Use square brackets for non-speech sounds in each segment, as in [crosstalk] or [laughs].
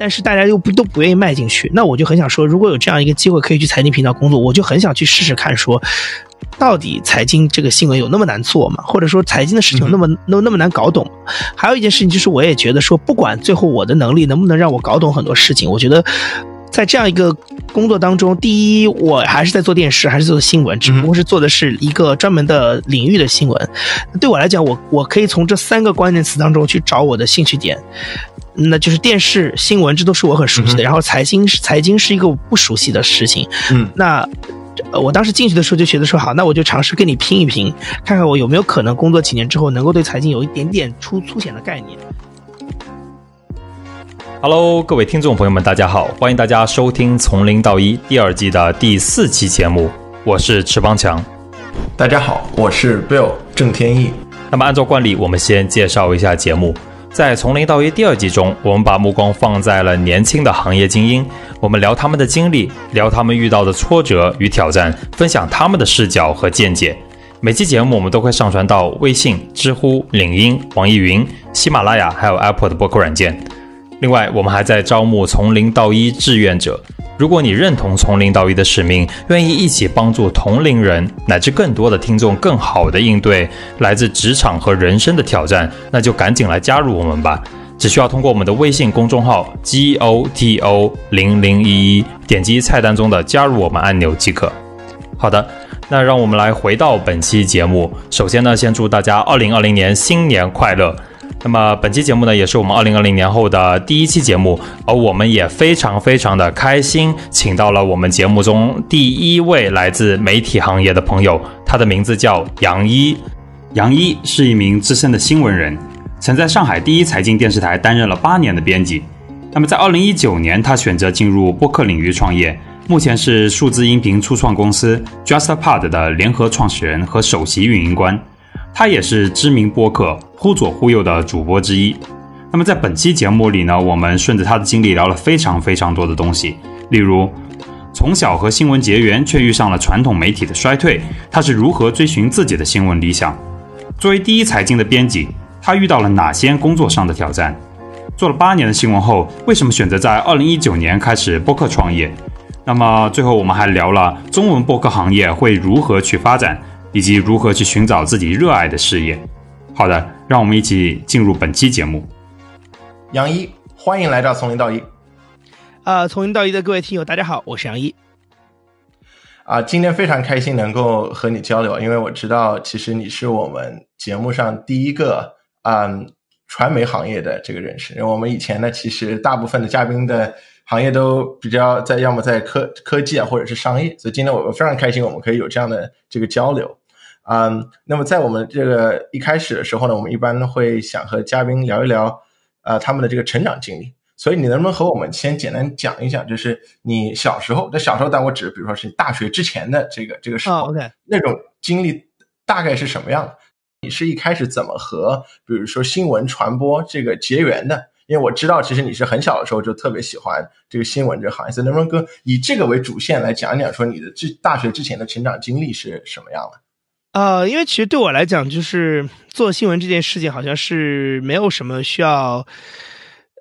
但是大家又不都不愿意迈进去，那我就很想说，如果有这样一个机会可以去财经频道工作，我就很想去试试看，说到底财经这个新闻有那么难做吗？或者说财经的事情有那么那那么难搞懂？还有一件事情就是，我也觉得说，不管最后我的能力能不能让我搞懂很多事情，我觉得。在这样一个工作当中，第一，我还是在做电视，还是做新闻，只不过是做的是一个专门的领域的新闻。对我来讲，我我可以从这三个关键词当中去找我的兴趣点，那就是电视、新闻，这都是我很熟悉的。然后财经是财经是一个我不熟悉的事情。嗯，那我当时进去的时候就觉得说，好，那我就尝试跟你拼一拼，看看我有没有可能工作几年之后能够对财经有一点点粗粗浅的概念。Hello，各位听众朋友们，大家好，欢迎大家收听《从零到一》第二季的第四期节目，我是池邦强。大家好，我是 Bill 郑天意。那么按照惯例，我们先介绍一下节目。在《从零到一》第二季中，我们把目光放在了年轻的行业精英，我们聊他们的经历，聊他们遇到的挫折与挑战，分享他们的视角和见解。每期节目我们都会上传到微信、知乎、领英、网易云、喜马拉雅，还有 Apple 的播客软件。另外，我们还在招募从零到一志愿者。如果你认同从零到一的使命，愿意一起帮助同龄人乃至更多的听众更好的应对来自职场和人生的挑战，那就赶紧来加入我们吧！只需要通过我们的微信公众号 G O T O 零零一一，点击菜单中的加入我们按钮即可。好的，那让我们来回到本期节目。首先呢，先祝大家二零二零年新年快乐！那么本期节目呢，也是我们二零二零年后的第一期节目，而我们也非常非常的开心，请到了我们节目中第一位来自媒体行业的朋友，他的名字叫杨一。杨一是一名资深的新闻人，曾在上海第一财经电视台担任了八年的编辑。那么在二零一九年，他选择进入播客领域创业，目前是数字音频初创公司 JustPod 的联合创始人和首席运营官。他也是知名播客“忽左忽右”的主播之一。那么在本期节目里呢，我们顺着他的经历聊了非常非常多的东西，例如从小和新闻结缘，却遇上了传统媒体的衰退，他是如何追寻自己的新闻理想？作为第一财经的编辑，他遇到了哪些工作上的挑战？做了八年的新闻后，为什么选择在二零一九年开始播客创业？那么最后我们还聊了中文播客行业会如何去发展？以及如何去寻找自己热爱的事业。好的，让我们一起进入本期节目。杨一，欢迎来到从零到一。啊，从零到一的各位听友，大家好，我是杨一。啊，今天非常开心能够和你交流，因为我知道其实你是我们节目上第一个嗯传媒行业的这个人士。因为我们以前呢，其实大部分的嘉宾的。行业都比较在，要么在科科技啊，或者是商业，所以今天我我非常开心，我们可以有这样的这个交流。嗯，那么在我们这个一开始的时候呢，我们一般会想和嘉宾聊一聊，呃，他们的这个成长经历。所以你能不能和我们先简单讲一讲，就是你小时候的小时候，但我指比如说是你大学之前的这个这个时候，那种经历大概是什么样的？你是一开始怎么和比如说新闻传播这个结缘的？因为我知道，其实你是很小的时候就特别喜欢这个新闻这个行业，所以能不能跟以这个为主线来讲一讲，说你的这大学之前的成长经历是什么样的？呃，因为其实对我来讲，就是做新闻这件事情，好像是没有什么需要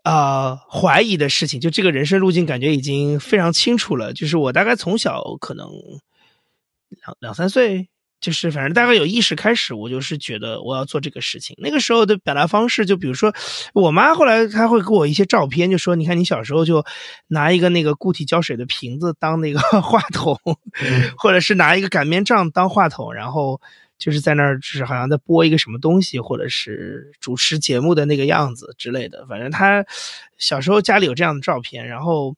啊怀疑的事情，就这个人生路径感觉已经非常清楚了。就是我大概从小可能两两三岁。就是反正大概有意识开始，我就是觉得我要做这个事情。那个时候的表达方式，就比如说，我妈后来她会给我一些照片，就说：“你看你小时候就拿一个那个固体胶水的瓶子当那个 [laughs] 话筒，[laughs] 或者是拿一个擀面杖当话筒，然后就是在那儿就是好像在播一个什么东西，或者是主持节目的那个样子之类的。反正她小时候家里有这样的照片，然后。”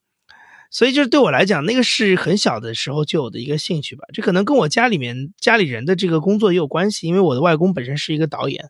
所以，就是对我来讲，那个是很小的时候就有的一个兴趣吧。这可能跟我家里面家里人的这个工作也有关系，因为我的外公本身是一个导演，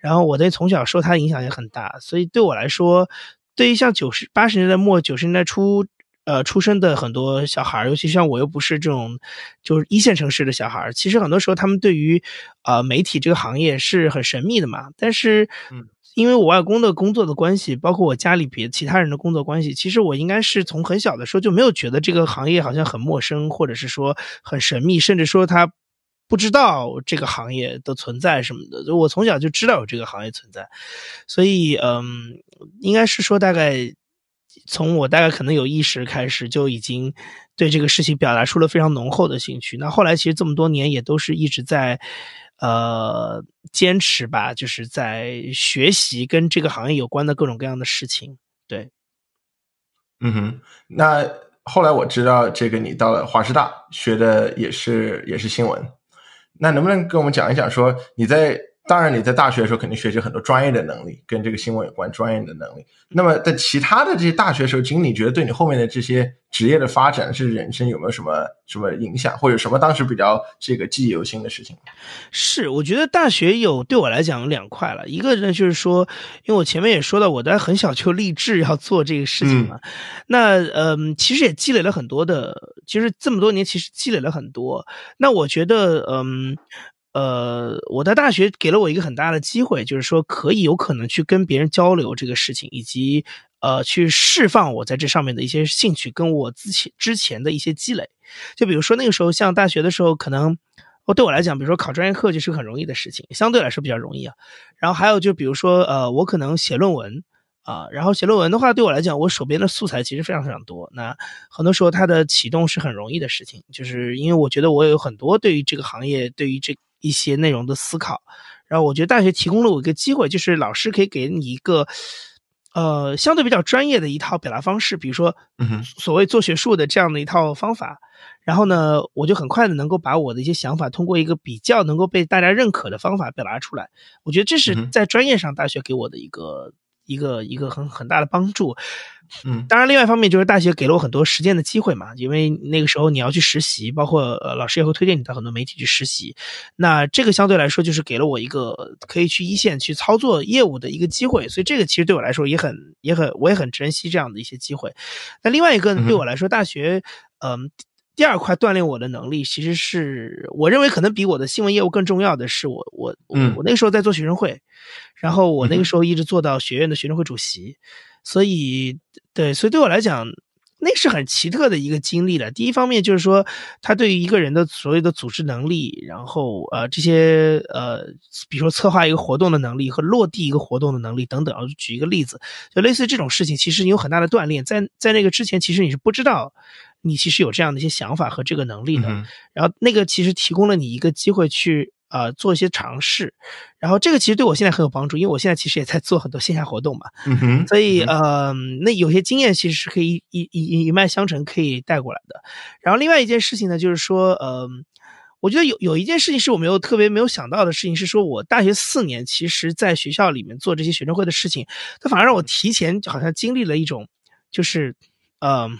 然后我在从小受他影响也很大。所以对我来说，对于像九十八十年代末九十年代初，呃，出生的很多小孩尤其像我又不是这种就是一线城市的小孩其实很多时候他们对于呃媒体这个行业是很神秘的嘛。但是，嗯。因为我外公的工作的关系，包括我家里别其他人的工作关系，其实我应该是从很小的时候就没有觉得这个行业好像很陌生，或者是说很神秘，甚至说他不知道这个行业的存在什么的。就我从小就知道有这个行业存在，所以嗯，应该是说大概从我大概可能有意识开始，就已经对这个事情表达出了非常浓厚的兴趣。那后来其实这么多年也都是一直在呃坚持吧，就是在学习跟这个行业有关的各种各样的事情。对，嗯哼，那后来我知道这个你到了华师大学的也是也是新闻，那能不能跟我们讲一讲说你在？当然，你在大学的时候肯定学习很多专业的能力，跟这个新闻有关专业的能力。那么，在其他的这些大学时候经历，你觉得对你后面的这些职业的发展，是人生有没有什么什么影响，或者什么当时比较这个记忆犹新的事情？是，我觉得大学有对我来讲有两块了，一个呢就是说，因为我前面也说到，我在很小就立志要做这个事情嘛。那嗯，其实也积累了很多的，其实这么多年其实积累了很多。那我觉得嗯。呃，我在大学给了我一个很大的机会，就是说可以有可能去跟别人交流这个事情，以及呃去释放我在这上面的一些兴趣，跟我之前之前的一些积累。就比如说那个时候，像大学的时候，可能哦对我来讲，比如说考专业课就是很容易的事情，相对来说比较容易啊。然后还有就比如说呃，我可能写论文啊，然后写论文的话，对我来讲，我手边的素材其实非常非常多。那很多时候它的启动是很容易的事情，就是因为我觉得我有很多对于这个行业，对于这。一些内容的思考，然后我觉得大学提供了我一个机会，就是老师可以给你一个，呃，相对比较专业的一套表达方式，比如说，所谓做学术的这样的一套方法，然后呢，我就很快的能够把我的一些想法通过一个比较能够被大家认可的方法表达出来。我觉得这是在专业上大学给我的一个。一个一个很很大的帮助，嗯，当然，另外一方面就是大学给了我很多实践的机会嘛，因为那个时候你要去实习，包括呃老师也会推荐你到很多媒体去实习，那这个相对来说就是给了我一个可以去一线去操作业务的一个机会，所以这个其实对我来说也很也很我也很珍惜这样的一些机会。那另外一个对我来说，大学嗯。第二块锻炼我的能力，其实是我认为可能比我的新闻业务更重要的是，我我我我那个时候在做学生会，然后我那个时候一直做到学院的学生会主席，所以对，所以对我来讲，那是很奇特的一个经历了。第一方面就是说，他对于一个人的所谓的组织能力，然后呃这些呃，比如说策划一个活动的能力和落地一个活动的能力等等。举一个例子，就类似这种事情，其实你有很大的锻炼。在在那个之前，其实你是不知道。你其实有这样的一些想法和这个能力的，然后那个其实提供了你一个机会去呃做一些尝试，然后这个其实对我现在很有帮助，因为我现在其实也在做很多线下活动嘛，所以呃那有些经验其实是可以一一一脉相承可以带过来的。然后另外一件事情呢，就是说呃，我觉得有有一件事情是我没有特别没有想到的事情，是说我大学四年其实在学校里面做这些学生会的事情，它反而让我提前好像经历了一种就是嗯。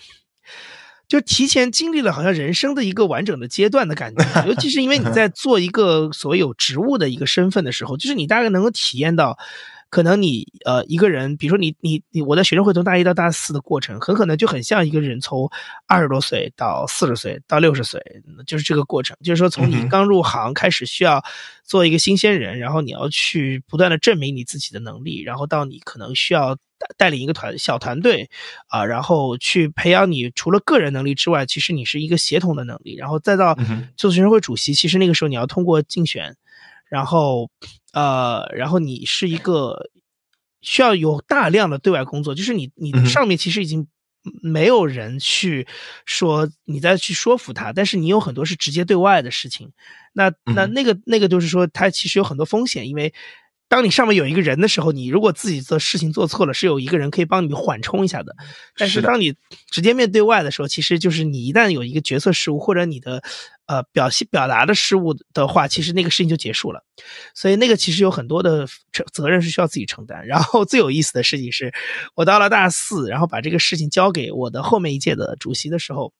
就提前经历了好像人生的一个完整的阶段的感觉，尤其是因为你在做一个所谓有职务的一个身份的时候，就是你大概能够体验到。可能你呃一个人，比如说你你你，我在学生会从大一到大四的过程，很可能就很像一个人从二十多岁到四十岁到六十岁，就是这个过程。就是说，从你刚入行开始需要做一个新鲜人，然后你要去不断的证明你自己的能力，然后到你可能需要带领一个团小团队啊，然后去培养你除了个人能力之外，其实你是一个协同的能力，然后再到做学生会主席，其实那个时候你要通过竞选。然后，呃，然后你是一个需要有大量的对外工作，就是你你上面其实已经没有人去说你再去说服他，但是你有很多是直接对外的事情。那那那个那个就是说，它其实有很多风险，因为。当你上面有一个人的时候，你如果自己的事情做错了，是有一个人可以帮你缓冲一下的。但是当你直接面对外的时候，其实就是你一旦有一个决策失误或者你的呃表现表达的失误的话，其实那个事情就结束了。所以那个其实有很多的责任是需要自己承担。然后最有意思的事情是，我到了大四，然后把这个事情交给我的后面一届的主席的时候。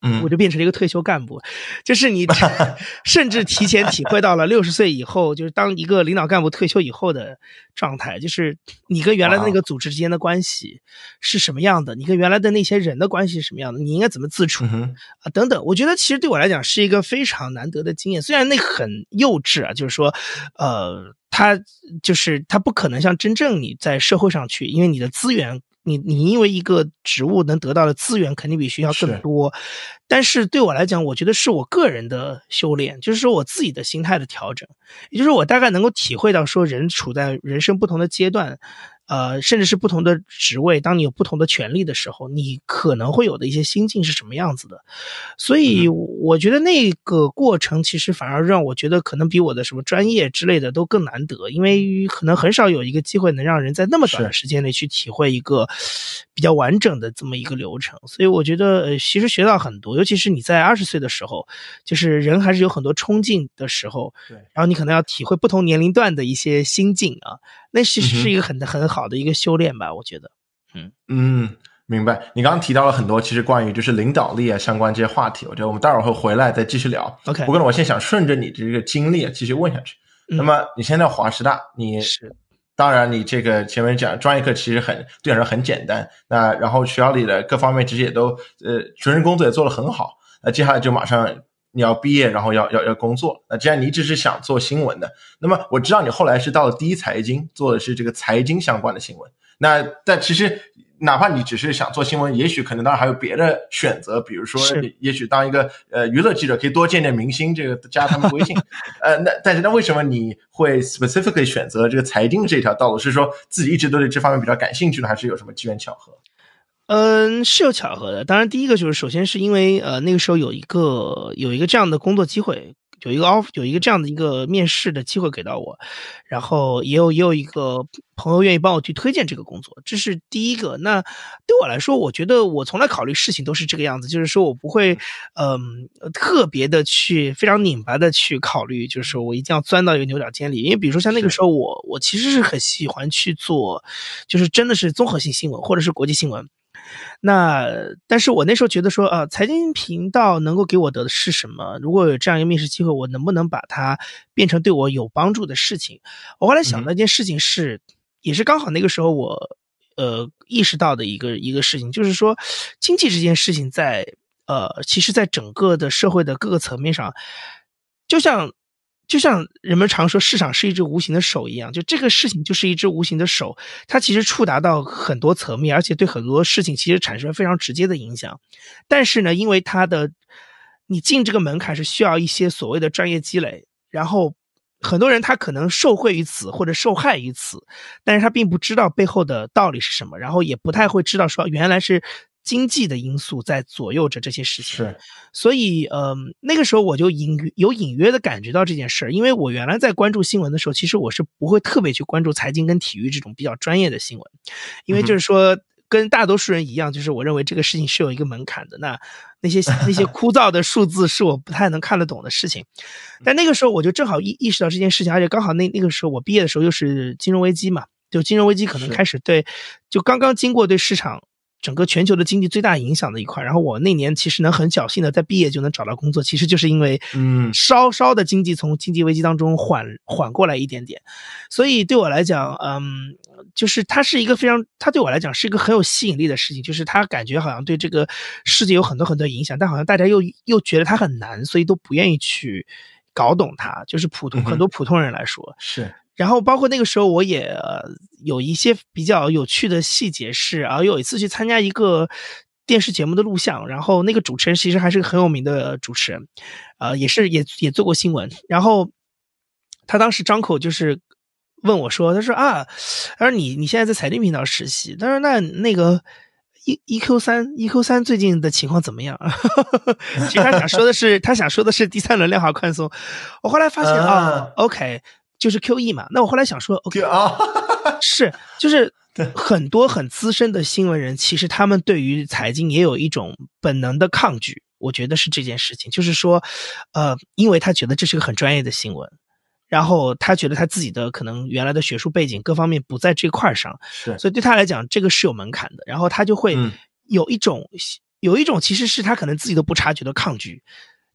嗯，我就变成了一个退休干部，就是你 [laughs] 甚至提前体会到了六十岁以后，就是当一个领导干部退休以后的状态，就是你跟原来的那个组织之间的关系是什么样的，你跟原来的那些人的关系是什么样的，你应该怎么自处啊等等。我觉得其实对我来讲是一个非常难得的经验，虽然那很幼稚啊，就是说，呃，他就是他不可能像真正你在社会上去，因为你的资源。你你因为一个职务能得到的资源肯定比学校更多，但是对我来讲，我觉得是我个人的修炼，就是说我自己的心态的调整，也就是我大概能够体会到说人处在人生不同的阶段，呃，甚至是不同的职位，当你有不同的权利的时候，你可能会有的一些心境是什么样子的。所以我觉得那个过程其实反而让我觉得可能比我的什么专业之类的都更难得，因为可能很少有一个机会能让人在那么短的时间内去体会一个比较完整的这么一个流程。所以我觉得呃，其实学到很多，尤其是你在二十岁的时候，就是人还是有很多冲劲的时候，对，然后你可能要体会不同年龄段的一些心境啊。那其实是一个很很好的一个修炼吧，我觉得。嗯嗯，明白。你刚刚提到了很多，其实关于就是领导力啊相关这些话题，我觉得我们待会儿会回来再继续聊。OK，不过呢，我现在想顺着你这个经历啊继续问下去。那么你现在华师大，你是当然你这个前面讲专业课其实很对人很简单，那然后学校里的各方面其实也都呃学生工作也做得很好。那接下来就马上你要毕业，然后要要要工作。那既然你一直是想做新闻的，那么我知道你后来是到了第一财经，做的是这个财经相关的新闻。那但其实哪怕你只是想做新闻，也许可能当然还有别的选择，比如说也许当一个呃娱乐记者，可以多见见明星，这个加他们微信。[laughs] 呃，那但是那为什么你会 specifically 选择这个财经这条道路？是说自己一直都对这方面比较感兴趣呢，还是有什么机缘巧合？嗯，是有巧合的。当然，第一个就是，首先是因为呃那个时候有一个有一个这样的工作机会，有一个 off 有一个这样的一个面试的机会给到我，然后也有也有一个朋友愿意帮我去推荐这个工作，这是第一个。那对我来说，我觉得我从来考虑事情都是这个样子，就是说我不会嗯、特别的去非常拧巴的去考虑，就是说我一定要钻到一个牛角尖里。因为比如说像那个时候我我其实是很喜欢去做，就是真的是综合性新闻或者是国际新闻。那但是我那时候觉得说，呃，财经频道能够给我的是什么？如果有这样一个面试机会，我能不能把它变成对我有帮助的事情？我后来想到一件事情是，也是刚好那个时候我呃意识到的一个一个事情，就是说经济这件事情在呃，其实在整个的社会的各个层面上，就像。就像人们常说，市场是一只无形的手一样，就这个事情就是一只无形的手，它其实触达到很多层面，而且对很多事情其实产生非常直接的影响。但是呢，因为它的你进这个门槛是需要一些所谓的专业积累，然后很多人他可能受惠于此或者受害于此，但是他并不知道背后的道理是什么，然后也不太会知道说原来是。经济的因素在左右着这些事情，是，所以，呃，那个时候我就隐有隐约的感觉到这件事儿，因为我原来在关注新闻的时候，其实我是不会特别去关注财经跟体育这种比较专业的新闻，因为就是说，跟大多数人一样，就是我认为这个事情是有一个门槛的，那那些 [laughs] 那些枯燥的数字是我不太能看得懂的事情，但那个。时候我就正好意意识到这件事情，而且刚好那那个时候我毕业的时候又是金融危机嘛，就金融危机可能开始对，就刚刚经过对市场。整个全球的经济最大影响的一块，然后我那年其实能很侥幸的在毕业就能找到工作，其实就是因为，嗯，稍稍的经济从经济危机当中缓缓过来一点点，所以对我来讲，嗯，就是它是一个非常，它对我来讲是一个很有吸引力的事情，就是它感觉好像对这个世界有很多很多影响，但好像大家又又觉得它很难，所以都不愿意去搞懂它，就是普通、嗯、很多普通人来说是。然后包括那个时候，我也有一些比较有趣的细节是啊，有一次去参加一个电视节目的录像，然后那个主持人其实还是个很有名的主持人，呃，也是也也做过新闻。然后他当时张口就是问我说：“他说啊，他说你你现在在财经频道实习，他说那那个一 E Q 三 E Q 三最近的情况怎么样？” [laughs] 其实他想说的是，他想说的是第三轮量化宽松。我后来发现啊，OK。就是 QE 嘛，那我后来想说，OK 啊，[laughs] 是就是很多很资深的新闻人，其实他们对于财经也有一种本能的抗拒，我觉得是这件事情，就是说，呃，因为他觉得这是个很专业的新闻，然后他觉得他自己的可能原来的学术背景各方面不在这块上，是，所以对他来讲这个是有门槛的，然后他就会有一种、嗯、有一种其实是他可能自己都不察觉的抗拒。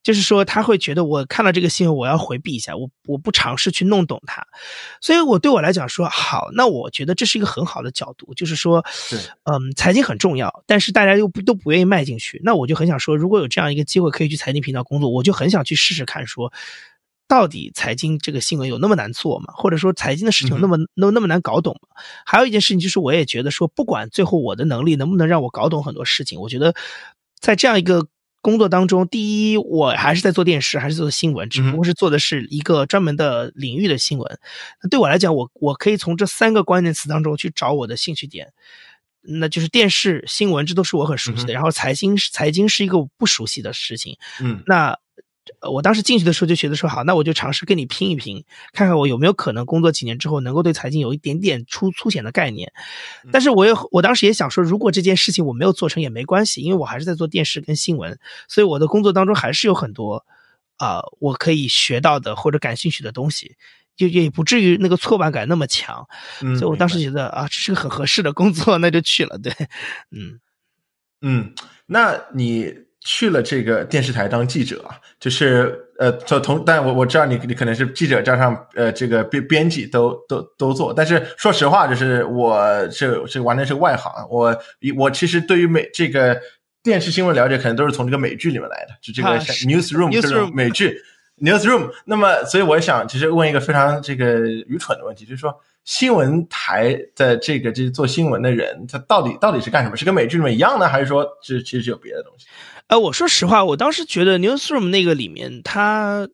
就是说，他会觉得我看到这个新闻，我要回避一下，我我不尝试去弄懂它，所以我对我来讲说好，那我觉得这是一个很好的角度，就是说，嗯，财经很重要，但是大家又不都不愿意迈进去，那我就很想说，如果有这样一个机会可以去财经频道工作，我就很想去试试看，说到底财经这个新闻有那么难做吗？或者说财经的事情有那么那、嗯、那么难搞懂吗？还有一件事情就是，我也觉得说，不管最后我的能力能不能让我搞懂很多事情，我觉得在这样一个。工作当中，第一，我还是在做电视，还是做新闻，只不过是做的是一个专门的领域的新闻。那对我来讲，我我可以从这三个关键词当中去找我的兴趣点。那就是电视新闻，这都是我很熟悉的。然后财经，财经是一个我不熟悉的事情。嗯，那我当时进去的时候就觉得说，好，那我就尝试跟你拼一拼，看看我有没有可能工作几年之后能够对财经有一点点粗粗浅的概念。但是我也我当时也想说，如果这件事情我没有做成也没关系，因为我还是在做电视跟新闻，所以我的工作当中还是有很多啊我可以学到的或者感兴趣的东西。就也不至于那个挫败感那么强，所以我当时觉得啊，这是个很合适的工作，那就去了。对，嗯嗯，那你去了这个电视台当记者，就是呃，做同，但我我知道你你可能是记者加上呃这个编编辑都都都做，但是说实话，就是我这这完全是外行，我我其实对于美这个电视新闻了解，可能都是从这个美剧里面来的，就这个 newsroom 这种美剧。Newsroom，那么，所以我想，其实问一个非常这个愚蠢的问题，就是说，新闻台的这个这做新闻的人，他到底到底是干什么？是跟美剧里面一样呢，还是说，这其实是有别的东西？呃，我说实话，我当时觉得 Newsroom 那个里面，它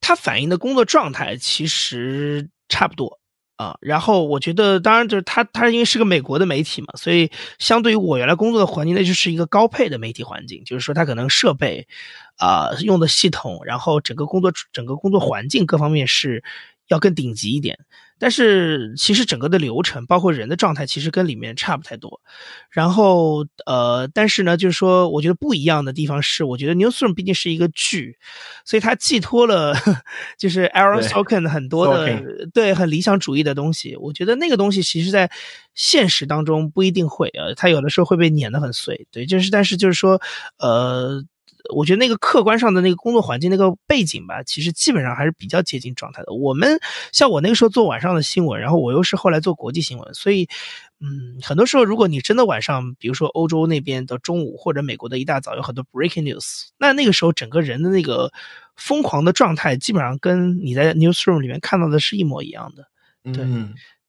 它反映的工作状态其实差不多。啊，然后我觉得，当然就是它它因为是个美国的媒体嘛，所以相对于我原来工作的环境，那就是一个高配的媒体环境，就是说它可能设备，啊，用的系统，然后整个工作整个工作环境各方面是要更顶级一点。但是其实整个的流程，包括人的状态，其实跟里面差不太多。然后呃，但是呢，就是说，我觉得不一样的地方是，我觉得 Newsroom 毕竟是一个剧，所以它寄托了 [laughs] 就是 Aaron Sorkin 很多的对很理想主义的东西。我觉得那个东西其实在现实当中不一定会呃，它有的时候会被碾得很碎。对，就是但是就是说呃。我觉得那个客观上的那个工作环境、那个背景吧，其实基本上还是比较接近状态的。我们像我那个时候做晚上的新闻，然后我又是后来做国际新闻，所以，嗯，很多时候如果你真的晚上，比如说欧洲那边的中午或者美国的一大早有很多 breaking news，那那个时候整个人的那个疯狂的状态，基本上跟你在 newsroom 里面看到的是一模一样的。对，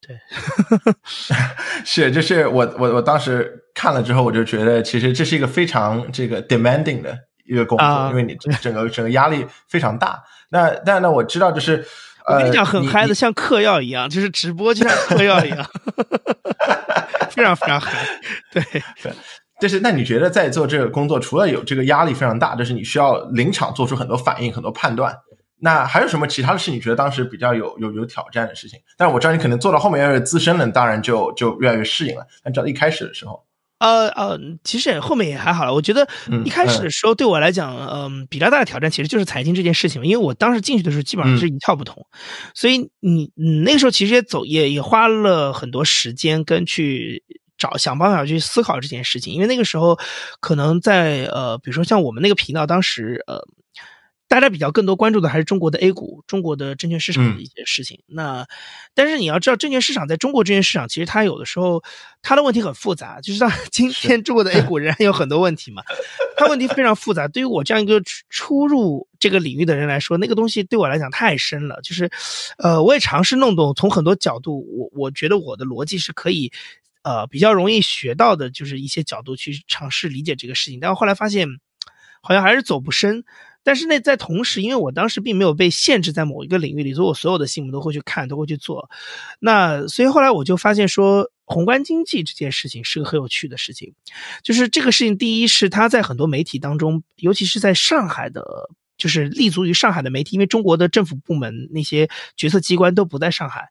对，[laughs] 是，就是我我我当时看了之后，我就觉得其实这是一个非常这个 demanding 的。一个工作，因为你整个 [laughs] 整个压力非常大。那但呢，我知道就是，我跟你讲很嗨的，像嗑药一样，就是直播就像嗑药一样，[laughs] 非常非常嗨。对对，就是那你觉得在做这个工作，除了有这个压力非常大，就是你需要临场做出很多反应、很多判断，那还有什么其他的事？你觉得当时比较有有有挑战的事情？但是我知道你可能做到后面越来越资深了，当然就就越来越适应了。但到一开始的时候。呃呃，其实后面也还好了。我觉得一开始的时候对我来讲，嗯，比较大的挑战其实就是财经这件事情，因为我当时进去的时候基本上是一窍不通，所以你你那个时候其实也走也也花了很多时间跟去找想办法去思考这件事情，因为那个时候可能在呃，比如说像我们那个频道当时呃。大家比较更多关注的还是中国的 A 股、中国的证券市场的一些事情。那，但是你要知道，证券市场在中国证券市场，其实它有的时候它的问题很复杂。就是像今天中国的 A 股仍然有很多问题嘛，它问题非常复杂。对于我这样一个初入这个领域的人来说，那个东西对我来讲太深了。就是，呃，我也尝试弄懂，从很多角度，我我觉得我的逻辑是可以，呃，比较容易学到的，就是一些角度去尝试理解这个事情。但后来发现，好像还是走不深。但是那，在同时，因为我当时并没有被限制在某一个领域里，所以我所有的新闻都会去看，都会去做。那所以后来我就发现说，宏观经济这件事情是个很有趣的事情。就是这个事情，第一是它在很多媒体当中，尤其是在上海的。就是立足于上海的媒体，因为中国的政府部门那些决策机关都不在上海，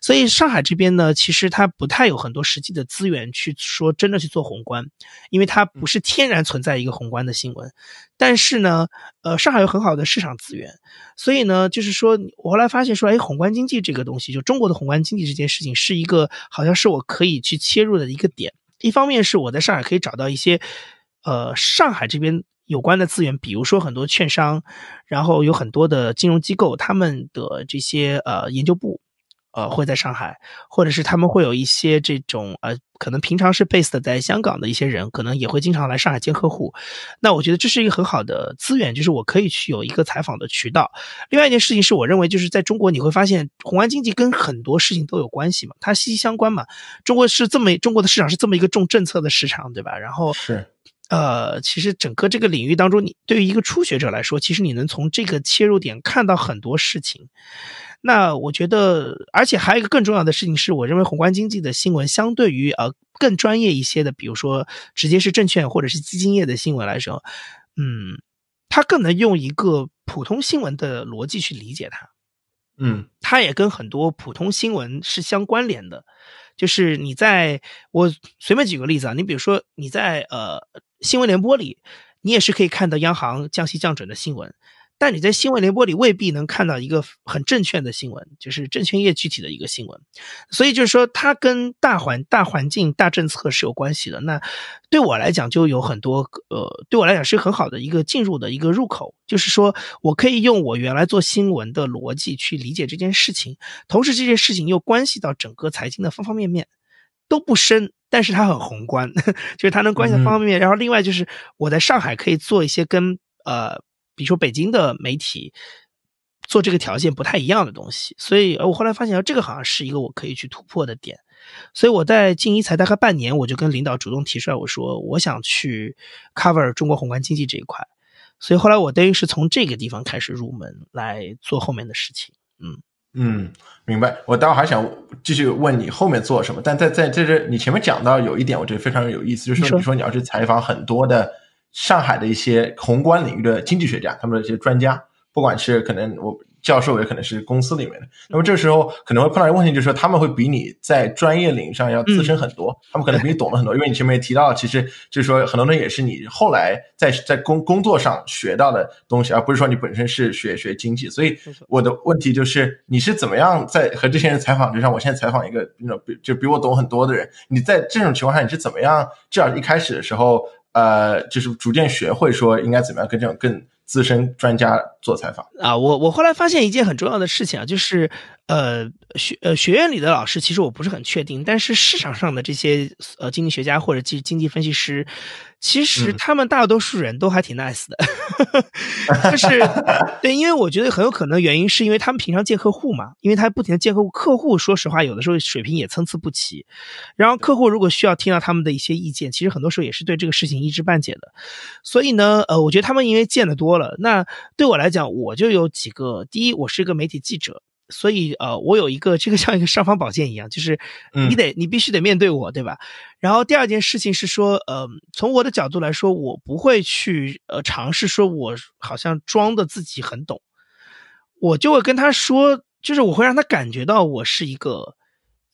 所以上海这边呢，其实它不太有很多实际的资源去说真的去做宏观，因为它不是天然存在一个宏观的新闻。但是呢，呃，上海有很好的市场资源，所以呢，就是说我后来发现说，哎，宏观经济这个东西，就中国的宏观经济这件事情，是一个好像是我可以去切入的一个点。一方面是我在上海可以找到一些，呃，上海这边。有关的资源，比如说很多券商，然后有很多的金融机构，他们的这些呃研究部，呃会在上海，或者是他们会有一些这种呃可能平常是 based 在香港的一些人，可能也会经常来上海见客户。那我觉得这是一个很好的资源，就是我可以去有一个采访的渠道。另外一件事情是我认为就是在中国你会发现宏观经济跟很多事情都有关系嘛，它息息相关嘛。中国是这么中国的市场是这么一个重政策的市场，对吧？然后是。呃，其实整个这个领域当中，你对于一个初学者来说，其实你能从这个切入点看到很多事情。那我觉得，而且还有一个更重要的事情是，我认为宏观经济的新闻相对于呃更专业一些的，比如说直接是证券或者是基金业的新闻来说，嗯，它更能用一个普通新闻的逻辑去理解它。嗯，它也跟很多普通新闻是相关联的。就是你在我随便举个例子啊，你比如说你在呃新闻联播里，你也是可以看到央行降息降准的新闻。但你在新闻联播里未必能看到一个很证券的新闻，就是证券业具体的一个新闻，所以就是说它跟大环大环境大政策是有关系的。那对我来讲就有很多呃，对我来讲是很好的一个进入的一个入口，就是说我可以用我原来做新闻的逻辑去理解这件事情，同时这件事情又关系到整个财经的方方面面，都不深，但是它很宏观，[laughs] 就是它能关系到方方面面。然后另外就是我在上海可以做一些跟呃。比如说北京的媒体做这个条件不太一样的东西，所以我后来发现，这个好像是一个我可以去突破的点。所以我在进一才大概半年，我就跟领导主动提出来，我说我想去 cover 中国宏观经济这一块。所以后来我等于是从这个地方开始入门来做后面的事情。嗯嗯，明白。我待会还想继续问你后面做什么，但在在在这你前面讲到有一点，我觉得非常有意思，就是说你说你要去采访很多的。上海的一些宏观领域的经济学家，他们的一些专家，不管是可能我教授，也可能是公司里面的。那么这时候可能会碰到一个问题，就是说他们会比你在专业领域上要资深很多，他们可能比你懂得很多。因为你前面也提到，其实就是说很多东西也是你后来在在工工作上学到的东西，而不是说你本身是学学经济。所以我的问题就是，你是怎么样在和这些人采访？就像我现在采访一个那种比就比我懂很多的人，你在这种情况下你是怎么样？至少一开始的时候。呃，就是逐渐学会说应该怎么样跟这种更资深专家做采访啊。我我后来发现一件很重要的事情啊，就是呃学呃学院里的老师其实我不是很确定，但是市场上的这些呃经济学家或者经经济分析师。其实他们大多数人都还挺 nice 的，[laughs] 就是对，因为我觉得很有可能原因是因为他们平常见客户嘛，因为他不停的见客户，客户说实话有的时候水平也参差不齐，然后客户如果需要听到他们的一些意见，其实很多时候也是对这个事情一知半解的，所以呢，呃，我觉得他们因为见的多了，那对我来讲，我就有几个，第一，我是一个媒体记者。所以，呃，我有一个这个像一个尚方宝剑一样，就是你得你必须得面对我，对吧？然后第二件事情是说，呃，从我的角度来说，我不会去呃尝试说我好像装的自己很懂，我就会跟他说，就是我会让他感觉到我是一个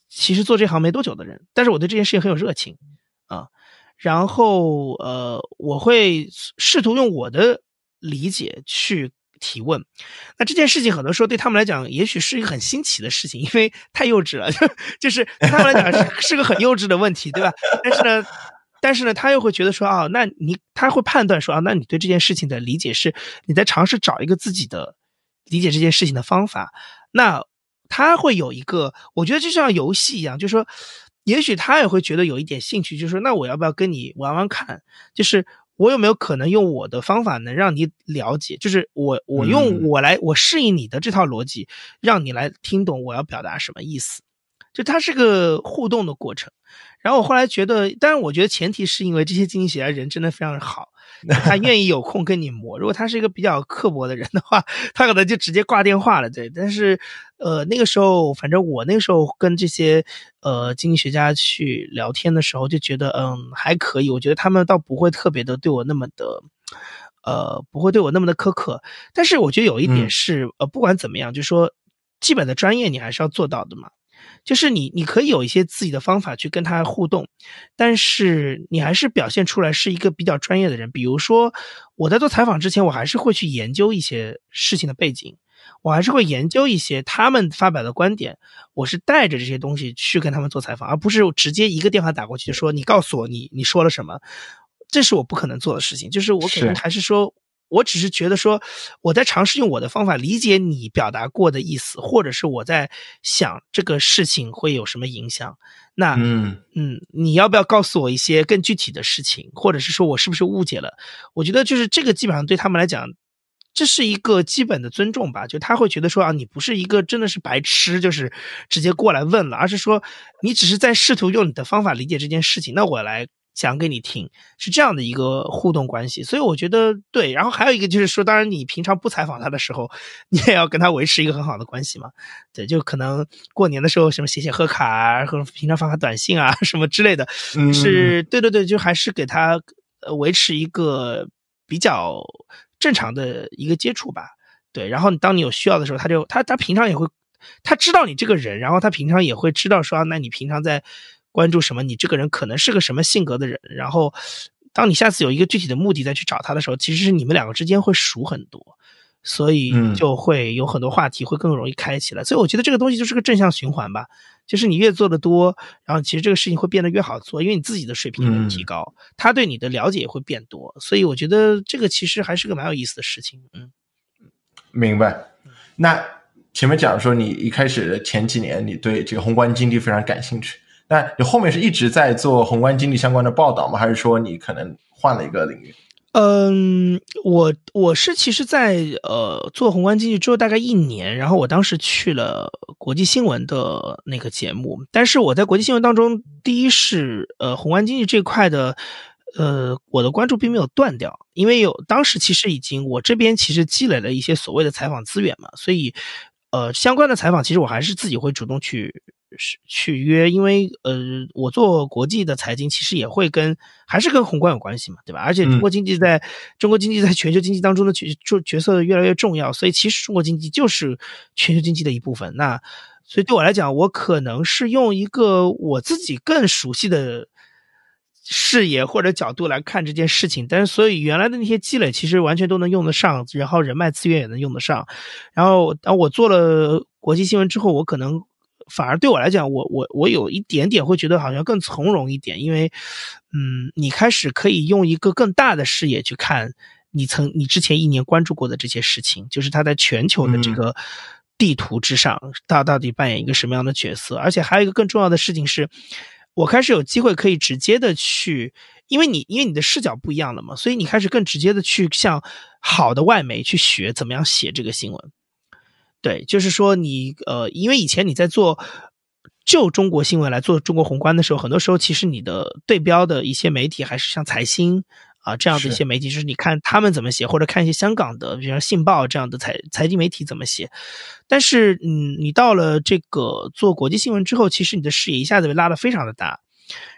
其实做这行没多久的人，但是我对这件事情很有热情啊。然后，呃，我会试图用我的理解去。提问，那这件事情很多时候对他们来讲，也许是一个很新奇的事情，因为太幼稚了，就 [laughs] 就是对他们来讲是是个很幼稚的问题，对吧？但是呢，但是呢，他又会觉得说啊，那你他会判断说啊，那你对这件事情的理解是你在尝试找一个自己的理解这件事情的方法，那他会有一个，我觉得就像游戏一样，就是说，也许他也会觉得有一点兴趣，就是说，那我要不要跟你玩玩看？就是。我有没有可能用我的方法能让你了解？就是我我用我来我适应你的这套逻辑，让你来听懂我要表达什么意思。就它是个互动的过程。然后我后来觉得，当然我觉得前提是因为这些经济学家人真的非常好。他愿意有空跟你磨。如果他是一个比较刻薄的人的话，他可能就直接挂电话了。对，但是，呃，那个时候，反正我那个时候跟这些呃经济学家去聊天的时候，就觉得嗯还可以。我觉得他们倒不会特别的对我那么的，呃，不会对我那么的苛刻。但是我觉得有一点是，呃，不管怎么样，就说基本的专业你还是要做到的嘛。就是你，你可以有一些自己的方法去跟他互动，但是你还是表现出来是一个比较专业的人。比如说，我在做采访之前，我还是会去研究一些事情的背景，我还是会研究一些他们发表的观点。我是带着这些东西去跟他们做采访，而不是直接一个电话打过去就说你告诉我你你说了什么，这是我不可能做的事情。就是我可能还是说。我只是觉得说，我在尝试用我的方法理解你表达过的意思，或者是我在想这个事情会有什么影响。那嗯嗯，你要不要告诉我一些更具体的事情，或者是说我是不是误解了？我觉得就是这个基本上对他们来讲，这是一个基本的尊重吧。就他会觉得说啊，你不是一个真的是白痴，就是直接过来问了，而是说你只是在试图用你的方法理解这件事情。那我来。讲给你听，是这样的一个互动关系。所以我觉得对。然后还有一个就是说，当然你平常不采访他的时候，你也要跟他维持一个很好的关系嘛。对，就可能过年的时候什么写写贺卡啊，或者平常发发短信啊 [laughs] 什么之类的，是对对对，就还是给他呃维持一个比较正常的一个接触吧。对，然后当你有需要的时候，他就他他平常也会。他知道你这个人，然后他平常也会知道说，那你平常在关注什么？你这个人可能是个什么性格的人？然后，当你下次有一个具体的目的再去找他的时候，其实是你们两个之间会熟很多，所以就会有很多话题会更容易开起来。所以我觉得这个东西就是个正向循环吧，就是你越做的多，然后其实这个事情会变得越好做，因为你自己的水平会提高，他对你的了解也会变多。所以我觉得这个其实还是个蛮有意思的事情。嗯，明白。那。前面讲说，你一开始的前几年，你对这个宏观经济非常感兴趣。那你后面是一直在做宏观经济相关的报道吗？还是说你可能换了一个领域？嗯，我我是其实，在呃做宏观经济之后大概一年，然后我当时去了国际新闻的那个节目。但是我在国际新闻当中，第一是呃宏观经济这块的，呃我的关注并没有断掉，因为有当时其实已经我这边其实积累了一些所谓的采访资源嘛，所以。呃，相关的采访其实我还是自己会主动去去约，因为呃，我做国际的财经其实也会跟还是跟宏观有关系嘛，对吧？而且中国经济在中国经济在全球经济当中的角角角色越来越重要，所以其实中国经济就是全球经济的一部分。那所以对我来讲，我可能是用一个我自己更熟悉的。视野或者角度来看这件事情，但是所以原来的那些积累其实完全都能用得上，然后人脉资源也能用得上。然后当我做了国际新闻之后，我可能反而对我来讲，我我我有一点点会觉得好像更从容一点，因为嗯，你开始可以用一个更大的视野去看你曾你之前一年关注过的这些事情，就是它在全球的这个地图之上，它到底扮演一个什么样的角色？而且还有一个更重要的事情是。我开始有机会可以直接的去，因为你因为你的视角不一样了嘛，所以你开始更直接的去向好的外媒去学怎么样写这个新闻。对，就是说你呃，因为以前你在做就中国新闻来做中国宏观的时候，很多时候其实你的对标的一些媒体还是像财新。啊，这样的一些媒体，就是你看他们怎么写，或者看一些香港的，比如说《信报》这样的财财经媒体怎么写。但是，嗯，你到了这个做国际新闻之后，其实你的视野一下子被拉得非常的大，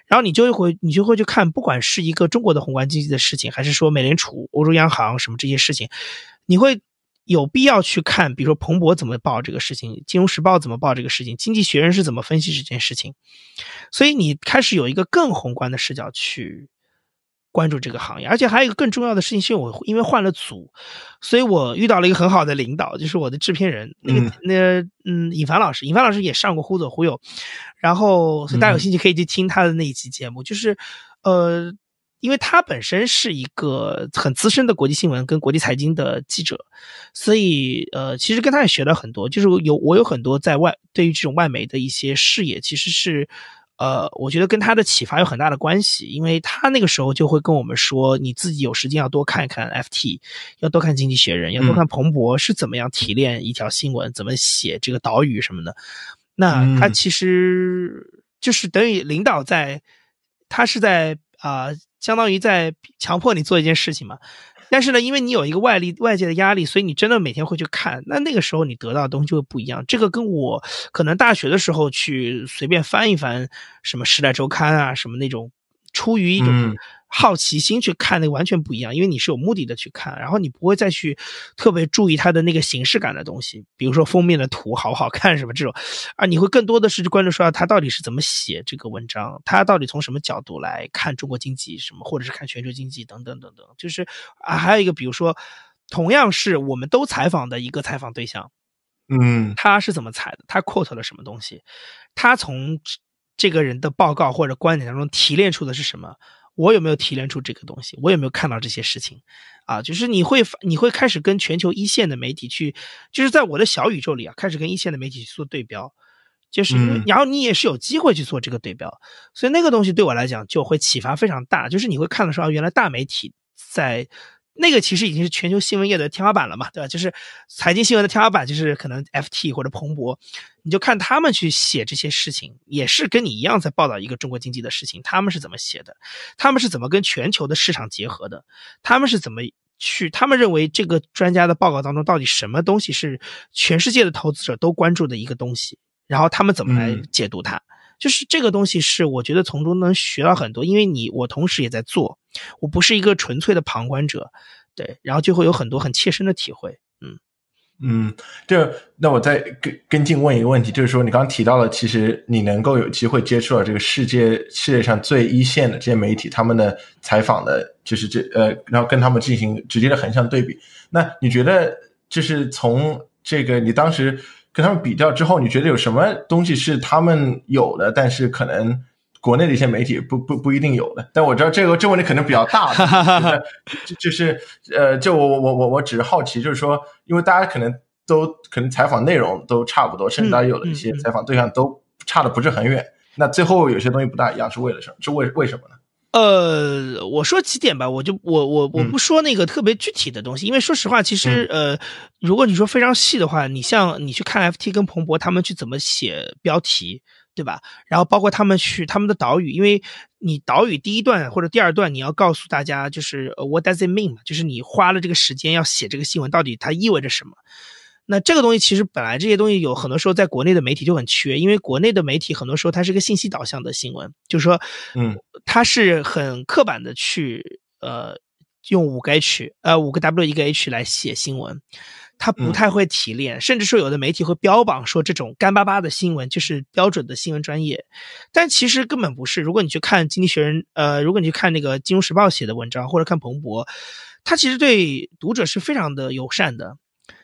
然后你就会你就会去看，不管是一个中国的宏观经济的事情，还是说美联储、欧洲央行什么这些事情，你会有必要去看，比如说彭博怎么报这个事情，《金融时报》怎么报这个事情，《经济学人》是怎么分析这件事情，所以你开始有一个更宏观的视角去。关注这个行业，而且还有一个更重要的事情是，我因为换了组，所以我遇到了一个很好的领导，就是我的制片人，那个那嗯，尹凡老师，尹凡老师也上过《忽左忽右》，然后所以大家有兴趣可以去听他的那一期节目，就是呃，因为他本身是一个很资深的国际新闻跟国际财经的记者，所以呃，其实跟他也学了很多，就是有我有很多在外对于这种外媒的一些视野，其实是。呃，我觉得跟他的启发有很大的关系，因为他那个时候就会跟我们说，你自己有时间要多看一看 FT，要多看《经济学人》，要多看彭博是怎么样提炼一条新闻，怎么写这个导语什么的。那他其实就是等于领导在，他是在啊，相当于在强迫你做一件事情嘛。但是呢，因为你有一个外力、外界的压力，所以你真的每天会去看。那那个时候你得到的东西就会不一样。这个跟我可能大学的时候去随便翻一翻什么《时代周刊》啊，什么那种，出于一种。好奇心去看那个完全不一样，因为你是有目的的去看，然后你不会再去特别注意它的那个形式感的东西，比如说封面的图好不好看什么这种，啊，你会更多的是关注说他到底是怎么写这个文章，他到底从什么角度来看中国经济什么，或者是看全球经济等等等等，就是啊，还有一个比如说，同样是我们都采访的一个采访对象，嗯，他是怎么采的，他 quote 了什么东西，他从这个人的报告或者观点当中提炼出的是什么。我有没有提炼出这个东西？我有没有看到这些事情？啊，就是你会你会开始跟全球一线的媒体去，就是在我的小宇宙里啊，开始跟一线的媒体去做对标，就是因为然后你也是有机会去做这个对标，所以那个东西对我来讲就会启发非常大。就是你会看的时候，原来大媒体在那个其实已经是全球新闻业的天花板了嘛，对吧？就是财经新闻的天花板，就是可能 FT 或者彭博，你就看他们去写这些事情，也是跟你一样在报道一个中国经济的事情。他们是怎么写的？他们是怎么跟全球的市场结合的？他们是怎么去？他们认为这个专家的报告当中到底什么东西是全世界的投资者都关注的一个东西？然后他们怎么来解读它？就是这个东西是我觉得从中能学到很多，因为你我同时也在做，我不是一个纯粹的旁观者，对，然后就会有很多很切身的体会，嗯嗯，这那我再跟跟进问一个问题，就是说你刚刚提到了，其实你能够有机会接触到这个世界世界上最一线的这些媒体，他们的采访的，就是这呃，然后跟他们进行直接的横向对比，那你觉得就是从这个你当时。跟他们比较之后，你觉得有什么东西是他们有的，但是可能国内的一些媒体不不不一定有的？但我知道这个这问题可能比较大，[laughs] 就就是呃，就我我我我我只是好奇，就是说，因为大家可能都可能采访内容都差不多，甚至大家有的一些采访对象都差的不是很远，那最后有些东西不大一样，是为了什么？是为为什么呢？呃，我说几点吧，我就我我我不说那个特别具体的东西，因为说实话，其实呃，如果你说非常细的话，你像你去看 FT 跟彭博他们去怎么写标题，对吧？然后包括他们去他们的导语，因为你导语第一段或者第二段你要告诉大家就是 What does it mean 嘛，就是你花了这个时间要写这个新闻，到底它意味着什么？那这个东西其实本来这些东西有很多时候在国内的媒体就很缺，因为国内的媒体很多时候它是个信息导向的新闻，就是说，嗯，它是很刻板的去呃用五个 H 呃五个 W 一个 H 来写新闻，它不太会提炼，甚至说有的媒体会标榜说这种干巴巴的新闻就是标准的新闻专业，但其实根本不是。如果你去看《经济学人》呃，如果你去看那个《金融时报》写的文章，或者看彭博，他其实对读者是非常的友善的。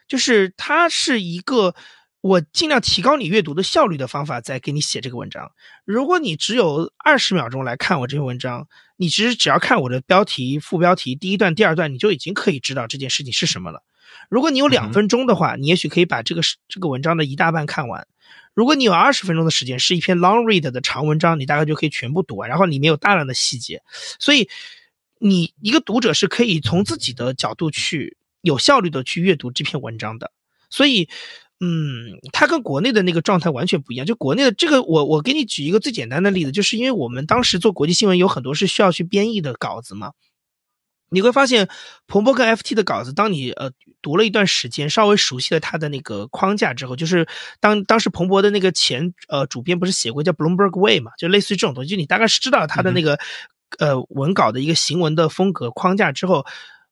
就是它是一个我尽量提高你阅读的效率的方法，在给你写这个文章。如果你只有二十秒钟来看我这篇文章，你其实只要看我的标题、副标题、第一段、第二段，你就已经可以知道这件事情是什么了。如果你有两分钟的话，你也许可以把这个这个文章的一大半看完。如果你有二十分钟的时间，是一篇 long read 的长文章，你大概就可以全部读完。然后里面有大量的细节，所以你一个读者是可以从自己的角度去。有效率的去阅读这篇文章的，所以，嗯，它跟国内的那个状态完全不一样。就国内的这个，我我给你举一个最简单的例子，就是因为我们当时做国际新闻，有很多是需要去编译的稿子嘛。你会发现，彭博跟 FT 的稿子，当你呃读了一段时间，稍微熟悉了它的那个框架之后，就是当当时彭博的那个前呃主编不是写过叫 Bloomberg Way 嘛，就类似于这种东西，就你大概是知道它的那个呃文稿的一个行文的风格框架之后。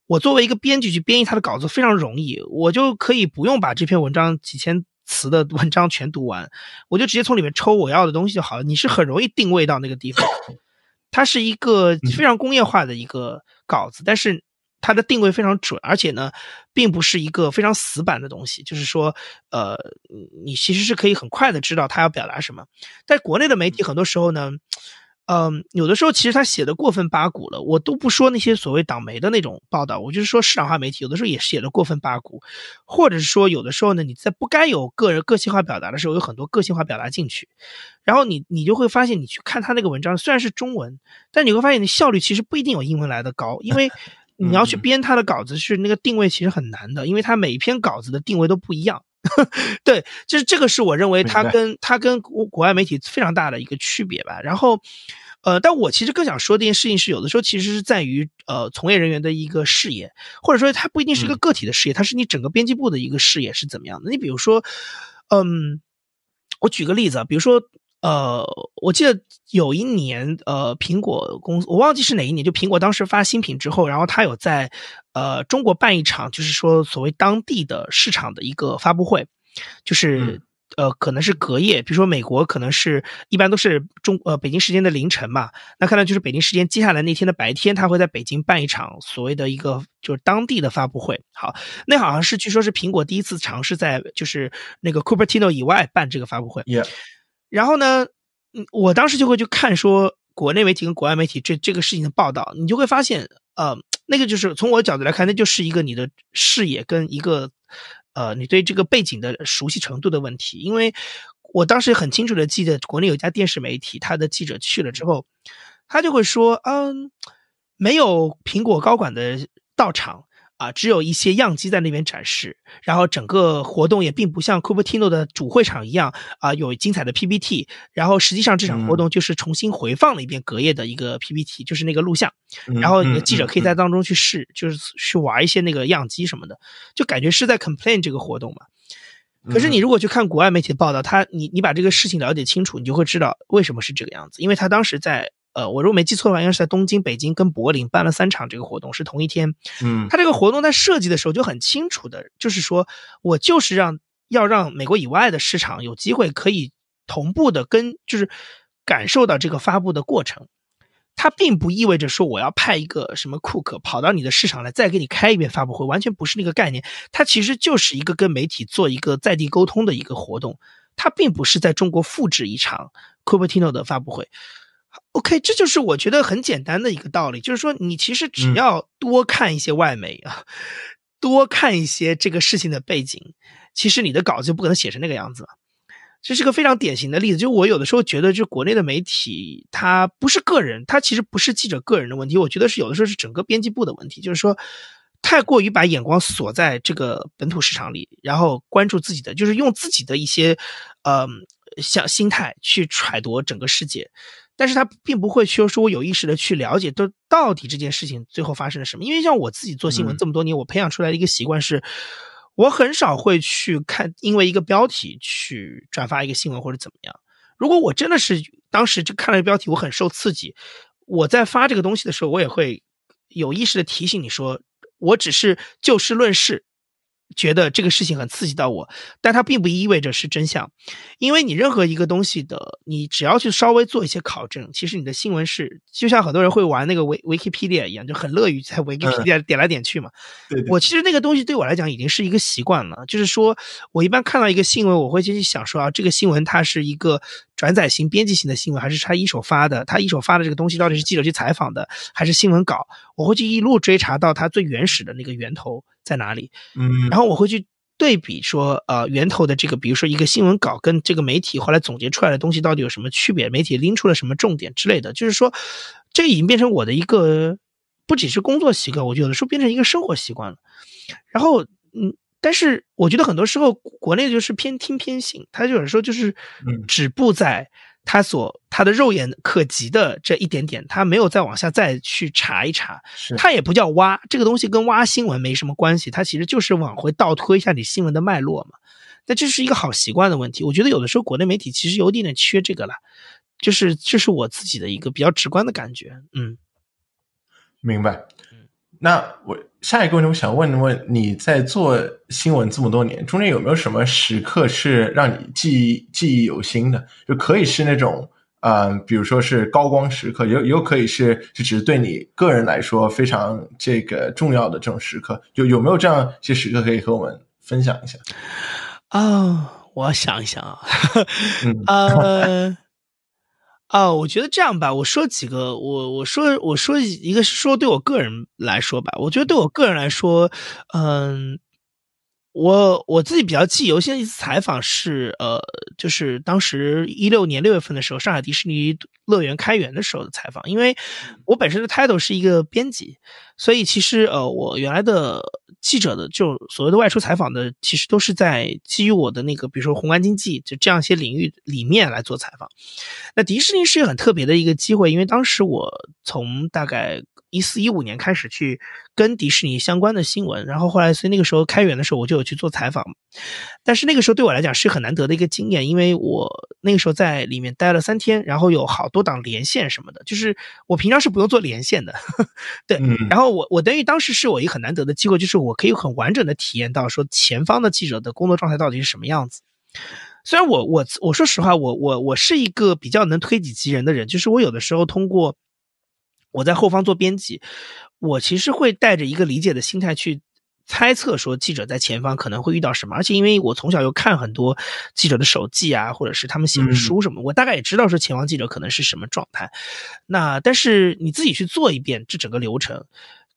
我作为一个编辑去编译他的稿子非常容易，我就可以不用把这篇文章几千词的文章全读完，我就直接从里面抽我要的东西就好了。你是很容易定位到那个地方，它是一个非常工业化的一个稿子，但是它的定位非常准，而且呢，并不是一个非常死板的东西，就是说，呃，你其实是可以很快的知道他要表达什么。在国内的媒体很多时候呢。嗯，有的时候其实他写的过分八股了，我都不说那些所谓党媒的那种报道，我就是说市场化媒体有的时候也写的过分八股，或者是说有的时候呢，你在不该有个人个性化表达的时候，有很多个性化表达进去，然后你你就会发现，你去看他那个文章虽然是中文，但你会发现你效率其实不一定有英文来的高，因为 [laughs] 你要去编他的稿子是那个定位其实很难的，因为他每一篇稿子的定位都不一样。[laughs] 对，就是这个是我认为它跟它跟国国外媒体非常大的一个区别吧。然后，呃，但我其实更想说这件事情是，有的时候其实是在于呃从业人员的一个视野，或者说它不一定是一个个体的视野，它是你整个编辑部的一个视野是怎么样的。你比如说，嗯，我举个例子啊，比如说。呃，我记得有一年，呃，苹果公司我忘记是哪一年，就苹果当时发新品之后，然后他有在呃中国办一场，就是说所谓当地的市场的一个发布会，就是呃可能是隔夜，比如说美国可能是一般都是中呃北京时间的凌晨嘛，那看来就是北京时间接下来那天的白天，他会在北京办一场所谓的一个就是当地的发布会。好，那好像是据说是苹果第一次尝试在就是那个 Cupertino 以外办这个发布会。然后呢，嗯，我当时就会去看说国内媒体跟国外媒体这这个事情的报道，你就会发现，呃，那个就是从我的角度来看，那就是一个你的视野跟一个，呃，你对这个背景的熟悉程度的问题。因为我当时很清楚的记得，国内有家电视媒体，他的记者去了之后，他就会说，嗯，没有苹果高管的到场。啊，只有一些样机在那边展示，然后整个活动也并不像 Cupertino 的主会场一样啊，有精彩的 PPT。然后实际上这场活动就是重新回放了一遍隔夜的一个 PPT，就是那个录像。然后你的记者可以在当中去试，就是去玩一些那个样机什么的，就感觉是在 complain 这个活动嘛。可是你如果去看国外媒体的报道，他你你把这个事情了解清楚，你就会知道为什么是这个样子，因为他当时在。呃，我如果没记错的话，应该是在东京、北京跟柏林办了三场这个活动，是同一天。嗯，他这个活动在设计的时候就很清楚的，就是说我就是让要让美国以外的市场有机会可以同步的跟，就是感受到这个发布的过程。它并不意味着说我要派一个什么库克跑到你的市场来再给你开一遍发布会，完全不是那个概念。它其实就是一个跟媒体做一个在地沟通的一个活动，它并不是在中国复制一场 Cupertino 的发布会。OK，这就是我觉得很简单的一个道理，就是说你其实只要多看一些外媒啊，多看一些这个事情的背景，其实你的稿子就不可能写成那个样子。这是个非常典型的例子。就我有的时候觉得，就国内的媒体，它不是个人，它其实不是记者个人的问题，我觉得是有的时候是整个编辑部的问题，就是说太过于把眼光锁在这个本土市场里，然后关注自己的，就是用自己的一些呃像心态去揣度整个世界。但是他并不会去说，我有意识的去了解，都到底这件事情最后发生了什么。因为像我自己做新闻这么多年，我培养出来的一个习惯是，我很少会去看，因为一个标题去转发一个新闻或者怎么样。如果我真的是当时就看了标题，我很受刺激，我在发这个东西的时候，我也会有意识的提醒你说，我只是就事论事。觉得这个事情很刺激到我，但它并不意味着是真相，因为你任何一个东西的，你只要去稍微做一些考证，其实你的新闻是就像很多人会玩那个维维基 pedia 一样，就很乐于在维基 pedia 点来点去嘛。对，我其实那个东西对我来讲已经是一个习惯了，就是说我一般看到一个新闻，我会先去想说啊，这个新闻它是一个转载型、编辑型的新闻，还是他一手发的？他一手发的这个东西到底是记者去采访的，还是新闻稿？我会去一路追查到它最原始的那个源头。在哪里？嗯，然后我会去对比说，呃，源头的这个，比如说一个新闻稿跟这个媒体后来总结出来的东西到底有什么区别？媒体拎出了什么重点之类的？就是说，这个已经变成我的一个不仅是工作习惯，我有的时候变成一个生活习惯了。然后，嗯，但是我觉得很多时候国内就是偏听偏信，他有的时候就是止步在。他所他的肉眼可及的这一点点，他没有再往下再去查一查，他也不叫挖这个东西，跟挖新闻没什么关系，它其实就是往回倒推一下你新闻的脉络嘛。那这是一个好习惯的问题，我觉得有的时候国内媒体其实有点点缺这个了，就是这是我自己的一个比较直观的感觉。嗯，明白。那我下一个问题，我想问问你在做新闻这么多年，中间有没有什么时刻是让你记忆记忆犹新的？就可以是那种，嗯，比如说是高光时刻，也有可以是就只是对你个人来说非常这个重要的这种时刻，就有没有这样一些时刻可以和我们分享一下？啊，我想一想啊，[laughs] 呃。哦，我觉得这样吧，我说几个，我我说我说一个是说对我个人来说吧，我觉得对我个人来说，嗯，我我自己比较记忆犹新的一次采访是，呃，就是当时一六年六月份的时候，上海迪士尼乐园开园的时候的采访，因为我本身的 title 是一个编辑，所以其实呃，我原来的。记者的就所谓的外出采访的，其实都是在基于我的那个，比如说宏观经济就这样一些领域里面来做采访。那迪士尼是一个很特别的一个机会，因为当时我从大概。一四一五年开始去跟迪士尼相关的新闻，然后后来所以那个时候开园的时候我就有去做采访，但是那个时候对我来讲是很难得的一个经验，因为我那个时候在里面待了三天，然后有好多档连线什么的，就是我平常是不用做连线的，[laughs] 对，然后我我等于当时是我一个很难得的机会，就是我可以很完整的体验到说前方的记者的工作状态到底是什么样子。虽然我我我说实话，我我我是一个比较能推己及人的人，就是我有的时候通过。我在后方做编辑，我其实会带着一个理解的心态去猜测，说记者在前方可能会遇到什么。而且因为我从小又看很多记者的手记啊，或者是他们写的书什么，我大概也知道说前方记者可能是什么状态。那但是你自己去做一遍这整个流程，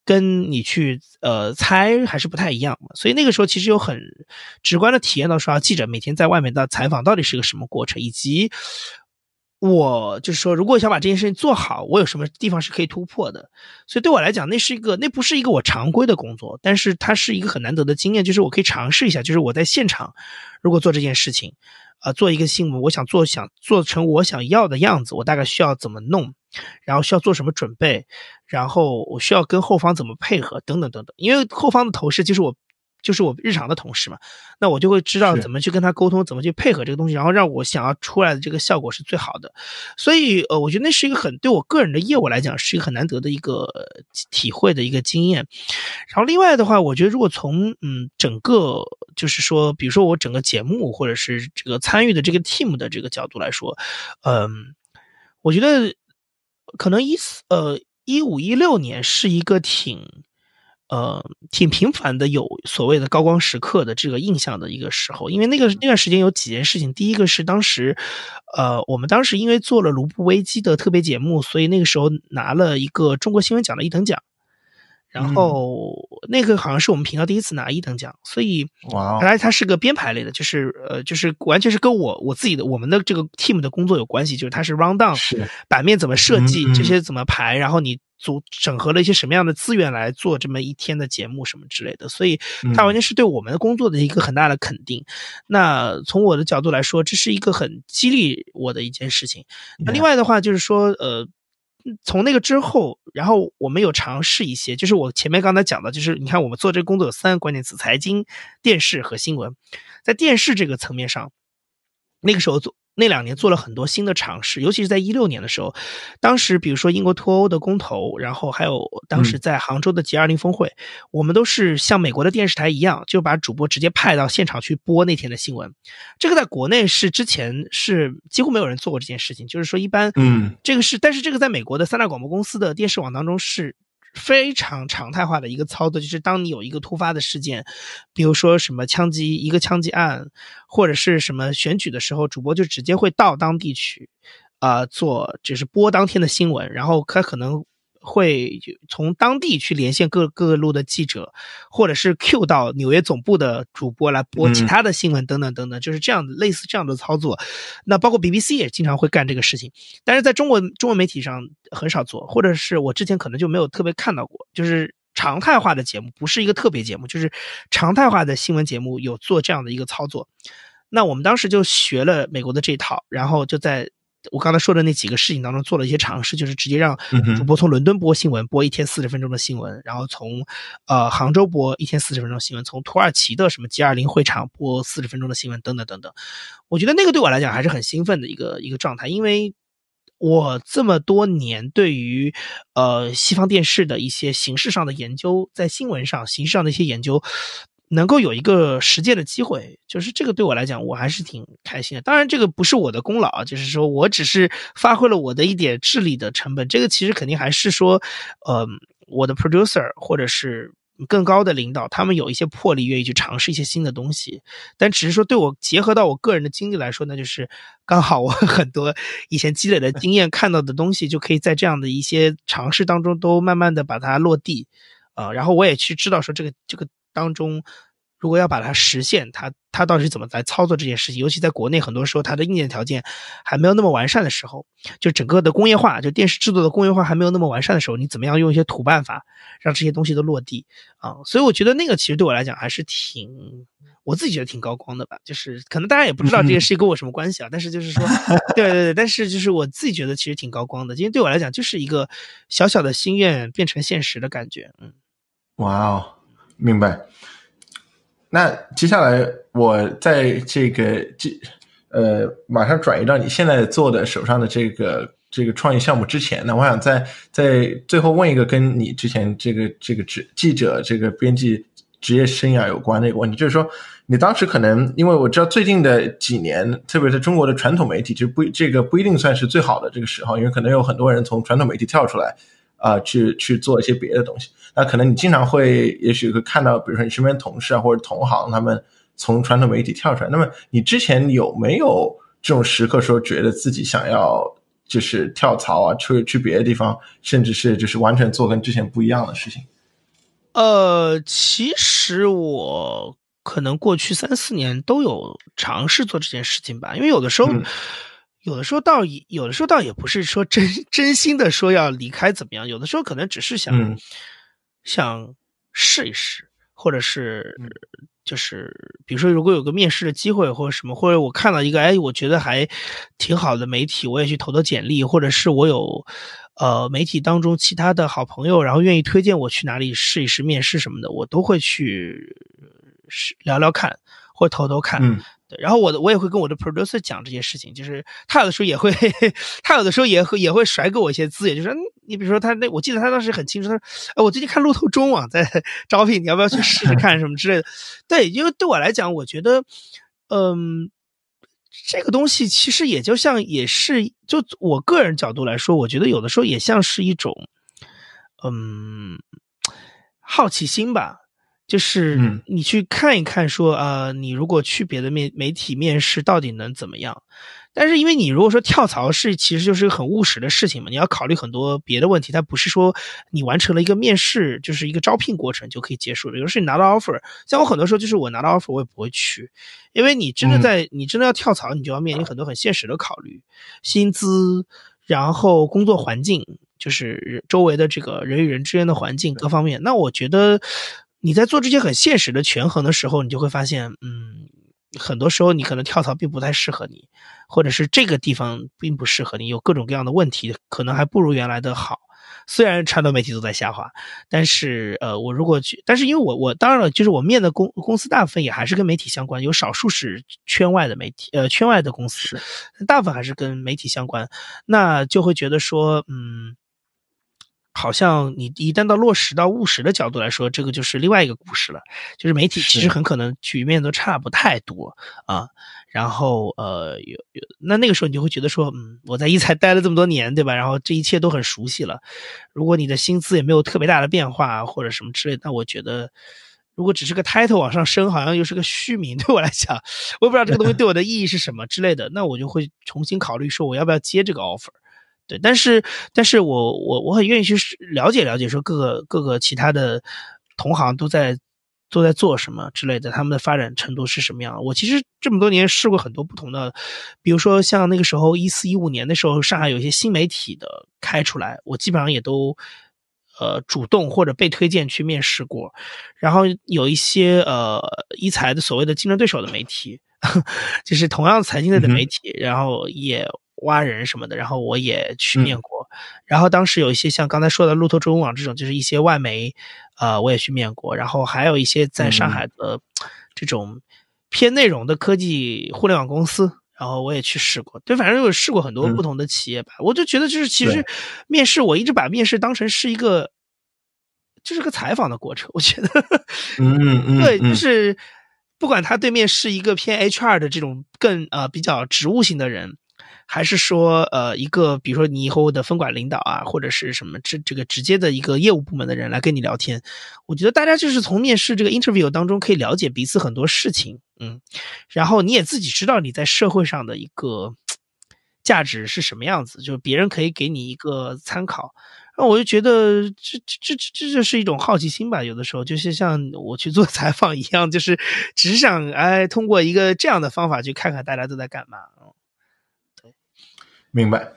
跟你去呃猜还是不太一样嘛。所以那个时候其实有很直观的体验到说，记者每天在外面的采访到底是个什么过程，以及。我就是说，如果想把这件事情做好，我有什么地方是可以突破的？所以对我来讲，那是一个，那不是一个我常规的工作，但是它是一个很难得的经验，就是我可以尝试一下，就是我在现场如果做这件事情，啊，做一个新闻，我想做，想做成我想要的样子，我大概需要怎么弄，然后需要做什么准备，然后我需要跟后方怎么配合，等等等等，因为后方的同事就是我。就是我日常的同事嘛，那我就会知道怎么去跟他沟通，怎么去配合这个东西，然后让我想要出来的这个效果是最好的。所以，呃，我觉得那是一个很对我个人的业务来讲是一个很难得的一个体会的一个经验。然后，另外的话，我觉得如果从嗯整个就是说，比如说我整个节目或者是这个参与的这个 team 的这个角度来说，嗯，我觉得可能一四呃一五一六年是一个挺。呃，挺频繁的有所谓的高光时刻的这个印象的一个时候，因为那个那段时间有几件事情。第一个是当时，呃，我们当时因为做了卢布危机的特别节目，所以那个时候拿了一个中国新闻奖的一等奖。然后那个好像是我们频道第一次拿一等奖，所以哇，原来它是个编排类的，就是呃，就是完全是跟我我自己的我们的这个 team 的工作有关系，就是它是 round down，是版面怎么设计，这些怎么排，然后你组整合了一些什么样的资源来做这么一天的节目什么之类的，所以它完全是对我们的工作的一个很大的肯定。那从我的角度来说，这是一个很激励我的一件事情。那另外的话就是说，呃。从那个之后，然后我们有尝试一些，就是我前面刚才讲的，就是你看我们做这个工作有三个关键词：财经、电视和新闻。在电视这个层面上，那个时候做。那两年做了很多新的尝试，尤其是在一六年的时候，当时比如说英国脱欧的公投，然后还有当时在杭州的 G 二零峰会，我们都是像美国的电视台一样，就把主播直接派到现场去播那天的新闻。这个在国内是之前是几乎没有人做过这件事情，就是说一般，嗯，这个是，但是这个在美国的三大广播公司的电视网当中是。非常常态化的一个操作，就是当你有一个突发的事件，比如说什么枪击一个枪击案，或者是什么选举的时候，主播就直接会到当地去，啊，做就是播当天的新闻，然后他可能。会从当地去连线各各路的记者，或者是 Q 到纽约总部的主播来播其他的新闻等等等等，就是这样的类似这样的操作。那包括 BBC 也经常会干这个事情，但是在中国中文媒体上很少做，或者是我之前可能就没有特别看到过，就是常态化的节目，不是一个特别节目，就是常态化的新闻节目有做这样的一个操作。那我们当时就学了美国的这套，然后就在。我刚才说的那几个事情当中做了一些尝试，就是直接让主播从伦敦播新闻，播一天四十分钟的新闻，然后从呃杭州播一天四十分钟新闻，从土耳其的什么 G 二零会场播四十分钟的新闻，等等等等。我觉得那个对我来讲还是很兴奋的一个一个状态，因为我这么多年对于呃西方电视的一些形式上的研究，在新闻上形式上的一些研究。能够有一个实践的机会，就是这个对我来讲，我还是挺开心的。当然，这个不是我的功劳啊，就是说我只是发挥了我的一点智力的成本。这个其实肯定还是说，呃，我的 producer 或者是更高的领导，他们有一些魄力，愿意去尝试一些新的东西。但只是说，对我结合到我个人的经历来说，那就是刚好我 [laughs] 很多以前积累的经验看到的东西，就可以在这样的一些尝试当中都慢慢的把它落地，啊，然后我也去知道说这个这个。当中，如果要把它实现，它它到底是怎么来操作这件事情？尤其在国内，很多时候它的硬件条件还没有那么完善的时候，就整个的工业化，就电视制作的工业化还没有那么完善的时候，你怎么样用一些土办法让这些东西都落地啊？所以我觉得那个其实对我来讲还是挺，我自己觉得挺高光的吧。就是可能大家也不知道这件事情跟我什么关系啊，但是就是说，[laughs] 对对对，但是就是我自己觉得其实挺高光的，因为对我来讲就是一个小小的心愿变成现实的感觉。嗯，哇哦。明白。那接下来我在这个这呃马上转移到你现在做的手上的这个这个创业项目之前，那我想在在最后问一个跟你之前这个这个职记者这个编辑职业生涯有关的一个问题，就是说你当时可能因为我知道最近的几年，特别是中国的传统媒体，就不这个不一定算是最好的这个时候，因为可能有很多人从传统媒体跳出来。啊，去去做一些别的东西。那可能你经常会，也许会看到，比如说你身边同事啊，或者同行，他们从传统媒体跳出来。那么你之前有没有这种时刻，说觉得自己想要就是跳槽啊，去去别的地方，甚至是就是完全做跟之前不一样的事情？呃，其实我可能过去三四年都有尝试做这件事情吧，因为有的时候。有的时候倒也有的时候倒也不是说真 [laughs] 真心的说要离开怎么样，有的时候可能只是想、嗯想试一试，或者是就是比如说如果有个面试的机会或者什么，或者我看到一个哎我觉得还挺好的媒体，我也去投投简历，或者是我有呃媒体当中其他的好朋友，然后愿意推荐我去哪里试一试面试什么的，我都会去试聊聊看或投投看。嗯对，然后我的我也会跟我的 producer 讲这些事情，就是他有的时候也会，[laughs] 他有的时候也会也会甩给我一些资源，就是你比如说他那，我记得他当时很清楚，他说，哎，我最近看路透中网在 [laughs] 招聘，你要不要去试试看什么之类的？对，因为对我来讲，我觉得，嗯，这个东西其实也就像也是，就我个人角度来说，我觉得有的时候也像是一种，嗯，好奇心吧。就是嗯你去看一看说，呃，你如果去别的面媒体面试，到底能怎么样？但是因为你如果说跳槽是，其实就是一个很务实的事情嘛，你要考虑很多别的问题，它不是说你完成了一个面试，就是一个招聘过程就可以结束的。有的是你拿到 offer，像我很多时候就是我拿到 offer 我也不会去，因为你真的在、你真的要跳槽，你就要面临很多很现实的考虑，薪资，然后工作环境，就是周围的这个人与人之间的环境各方面。那我觉得你在做这些很现实的权衡的时候，你就会发现，嗯，很多时候你可能跳槽并不太适合你，或者是这个地方并不适合你，有各种各样的问题，可能还不如原来的好。虽然传统媒体都在下滑，但是呃，我如果去，但是因为我我当然了，就是我面的公公司大部分也还是跟媒体相关，有少数是圈外的媒体，呃，圈外的公司，大部分还是跟媒体相关，那就会觉得说，嗯。好像你一旦到落实到务实的角度来说，这个就是另外一个故事了。就是媒体其实很可能局面都差不太多啊。然后呃，有有那那个时候你就会觉得说，嗯，我在一财待了这么多年，对吧？然后这一切都很熟悉了。如果你的薪资也没有特别大的变化或者什么之类的，那我觉得。如果只是个 title 往上升，好像又是个虚名，对我来讲，我也不知道这个东西对我的意义是什么之类的，那我就会重新考虑说我要不要接这个 offer。对，但是，但是我我我很愿意去了解了解，说各个各个其他的同行都在都在做什么之类的，他们的发展程度是什么样。我其实这么多年试过很多不同的，比如说像那个时候一四一五年的时候，上海有一些新媒体的开出来，我基本上也都呃主动或者被推荐去面试过，然后有一些呃一财的所谓的竞争对手的媒体，[laughs] 就是同样财经类的媒体，然后也挖人什么的，然后我也去面过。然后当时有一些像刚才说的路透中文网这种，就是一些外媒，呃，我也去面过。然后还有一些在上海的这种偏内容的科技互联网公司。然后我也去试过，对，反正有试过很多不同的企业吧。我就觉得，就是其实面试，我一直把面试当成是一个，就是个采访的过程。我觉得，嗯嗯，对，嗯就是不管他对面是一个偏 HR 的这种更呃比较职务型的人，还是说呃一个比如说你以后的分管领导啊，或者是什么这这个直接的一个业务部门的人来跟你聊天，我觉得大家就是从面试这个 interview 当中可以了解彼此很多事情，嗯，然后你也自己知道你在社会上的一个价值是什么样子，就是别人可以给你一个参考。那我就觉得这这这这这就是一种好奇心吧，有的时候就是像我去做 [laughs] 采访一样，就是只想哎通过一个这样的方法去看看大家都在干嘛。明白。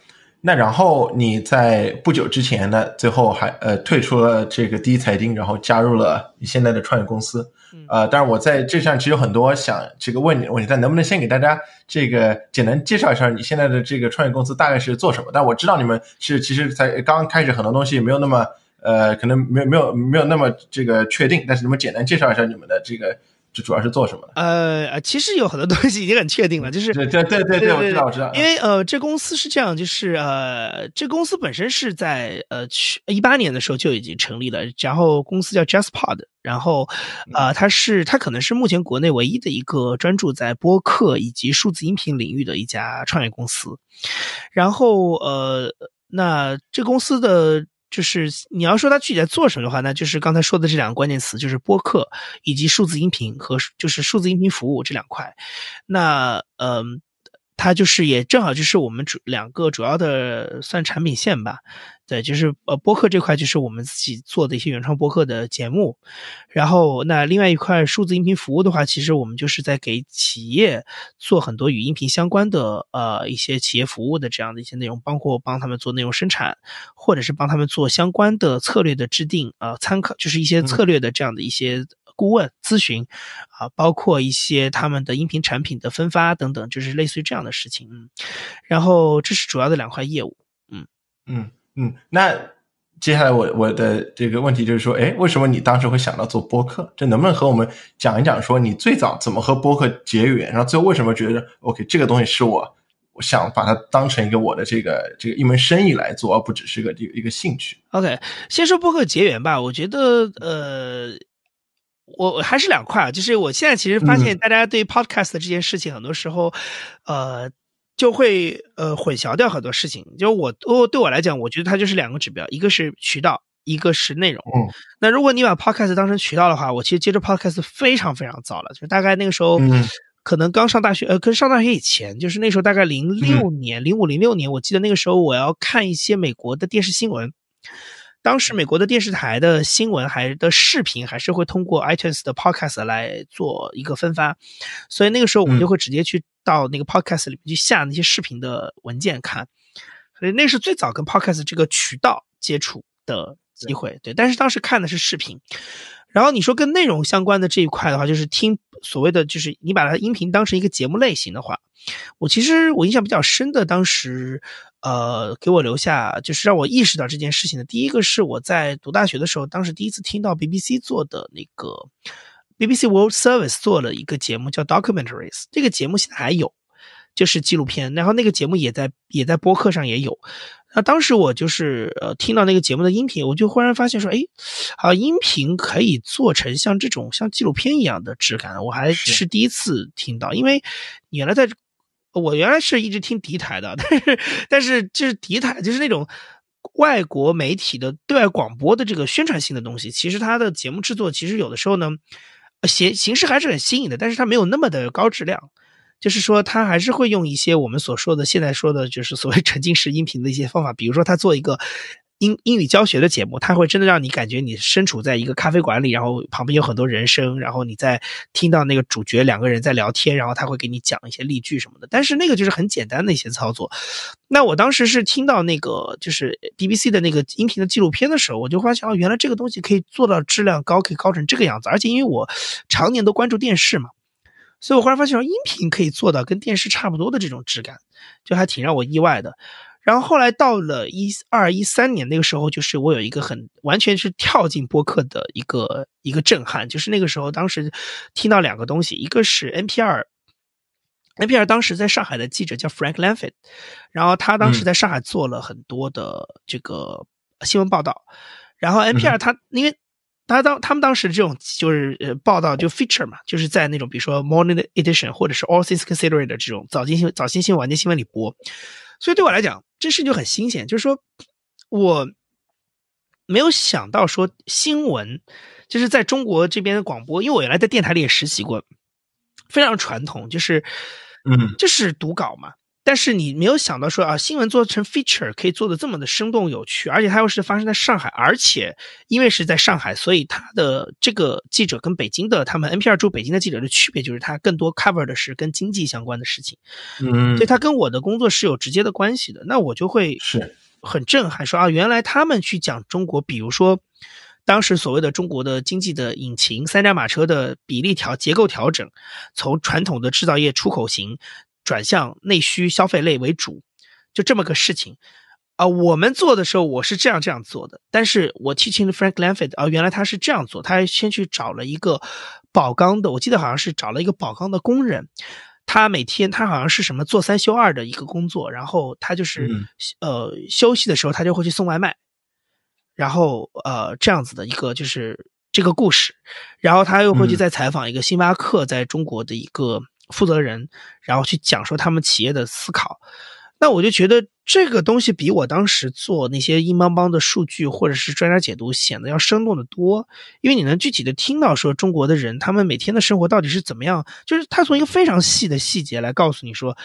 那然后你在不久之前呢，最后还呃退出了这个第一财经，然后加入了你现在的创业公司。嗯呃，当然我在这上其实有很多想这个问你的问题，但能不能先给大家这个简单介绍一下你现在的这个创业公司大概是做什么？但我知道你们是其实才刚开始，很多东西没有那么呃，可能没有没有没有那么这个确定，但是能不能简单介绍一下你们的这个这主要是做什么的？呃，呃其实有很多东西已经很确定了，就是对对对对对，我知道我知道，因为呃，这公司是这样，就是呃，这公司本身是在呃去一八年的时候就已经成立了，然后公司叫 JustPod，然后呃，它是它可能是目前国内唯一的一个专注在播客以及数字音频领域的一家创业公司，然后呃，那这公司的。就是你要说它具体在做什么的话，那就是刚才说的这两个关键词，就是播客以及数字音频和就是数字音频服务这两块。那嗯、它就是也正好就是我们主两个主要的算产品线吧。对，就是呃，播客这块就是我们自己做的一些原创播客的节目，然后那另外一块数字音频服务的话，其实我们就是在给企业做很多与音频相关的呃一些企业服务的这样的一些内容，包括帮他们做内容生产，或者是帮他们做相关的策略的制定啊，参考就是一些策略的这样的一些顾问咨询啊，包括一些他们的音频产品的分发等等，就是类似于这样的事情。嗯，然后这是主要的两块业务。嗯嗯。嗯，那接下来我我的这个问题就是说，哎，为什么你当时会想到做播客？这能不能和我们讲一讲，说你最早怎么和播客结缘，然后最后为什么觉得 OK 这个东西是我我想把它当成一个我的这个这个一门生意来做，而不只是个一一个兴趣？OK，先说播客结缘吧。我觉得呃，我还是两块啊，就是我现在其实发现大家对 Podcast 这件事情，很多时候呃。就会呃混淆掉很多事情。就我我对我来讲，我觉得它就是两个指标，一个是渠道，一个是内容。嗯，那如果你把 podcast 当成渠道的话，我其实接触 podcast 非常非常早了，就是大概那个时候，可能刚上大学，呃，可是上大学以前，就是那时候大概零六年、零五零六年，我记得那个时候我要看一些美国的电视新闻。当时美国的电视台的新闻还的视频还是会通过 iTunes 的 Podcast 来做一个分发，所以那个时候我们就会直接去到那个 Podcast 里面去下那些视频的文件看，所以那是最早跟 Podcast 这个渠道接触的机会。对，但是当时看的是视频。然后你说跟内容相关的这一块的话，就是听所谓的就是你把它音频当成一个节目类型的话，我其实我印象比较深的，当时呃给我留下就是让我意识到这件事情的，第一个是我在读大学的时候，当时第一次听到 BBC 做的那个 BBC World Service 做了一个节目叫 Documentaries，这个节目现在还有，就是纪录片，然后那个节目也在也在播客上也有。那当时我就是呃听到那个节目的音频，我就忽然发现说，哎，啊，音频可以做成像这种像纪录片一样的质感，我还是第一次听到。因为原来在，我原来是一直听敌台的，但是但是就是敌台就是那种外国媒体的对外广播的这个宣传性的东西，其实它的节目制作其实有的时候呢，形形式还是很新颖的，但是它没有那么的高质量。就是说，他还是会用一些我们所说的现在说的，就是所谓沉浸式音频的一些方法。比如说，他做一个英英语教学的节目，他会真的让你感觉你身处在一个咖啡馆里，然后旁边有很多人声，然后你在听到那个主角两个人在聊天，然后他会给你讲一些例句什么的。但是那个就是很简单的一些操作。那我当时是听到那个就是 BBC 的那个音频的纪录片的时候，我就发现哦，原来这个东西可以做到质量高，可以高成这个样子。而且因为我常年都关注电视嘛。所以我忽然发现，音频可以做到跟电视差不多的这种质感，就还挺让我意外的。然后后来到了一二一三年那个时候，就是我有一个很完全是跳进播客的一个一个震撼，就是那个时候当时听到两个东西，一个是 NPR，NPR 当时在上海的记者叫 Frank Lanfit，然后他当时在上海做了很多的这个新闻报道，然后 NPR 他因为。他当他们当时这种就是呃报道就 feature 嘛，就是在那种比如说 morning edition 或者是 all things considered 的这种早间新早新新闻晚间新闻里播，所以对我来讲这事就很新鲜，就是说我没有想到说新闻就是在中国这边的广播，因为我原来在电台里也实习过，非常传统，就是嗯，就是读稿嘛。但是你没有想到说啊，新闻做成 feature 可以做的这么的生动有趣，而且它又是发生在上海，而且因为是在上海，所以它的这个记者跟北京的他们 NPR 驻北京的记者的区别就是他更多 cover 的是跟经济相关的事情，嗯，所以他跟我的工作是有直接的关系的。那我就会是很震撼，说啊，原来他们去讲中国，比如说当时所谓的中国的经济的引擎三驾马车的比例调结构调整，从传统的制造业出口型。转向内需消费类为主，就这么个事情啊。我们做的时候，我是这样这样做的。但是我 teaching Frank Lanford 啊，原来他是这样做，他先去找了一个宝钢的，我记得好像是找了一个宝钢的工人，他每天他好像是什么做三休二的一个工作，然后他就是呃休息的时候他就会去送外卖，然后呃这样子的一个就是这个故事，然后他又会去再采访一个星巴克在中国的一个。负责人，然后去讲说他们企业的思考，那我就觉得这个东西比我当时做那些硬邦邦的数据或者是专家解读显得要生动的多，因为你能具体的听到说中国的人他们每天的生活到底是怎么样，就是他从一个非常细的细节来告诉你说，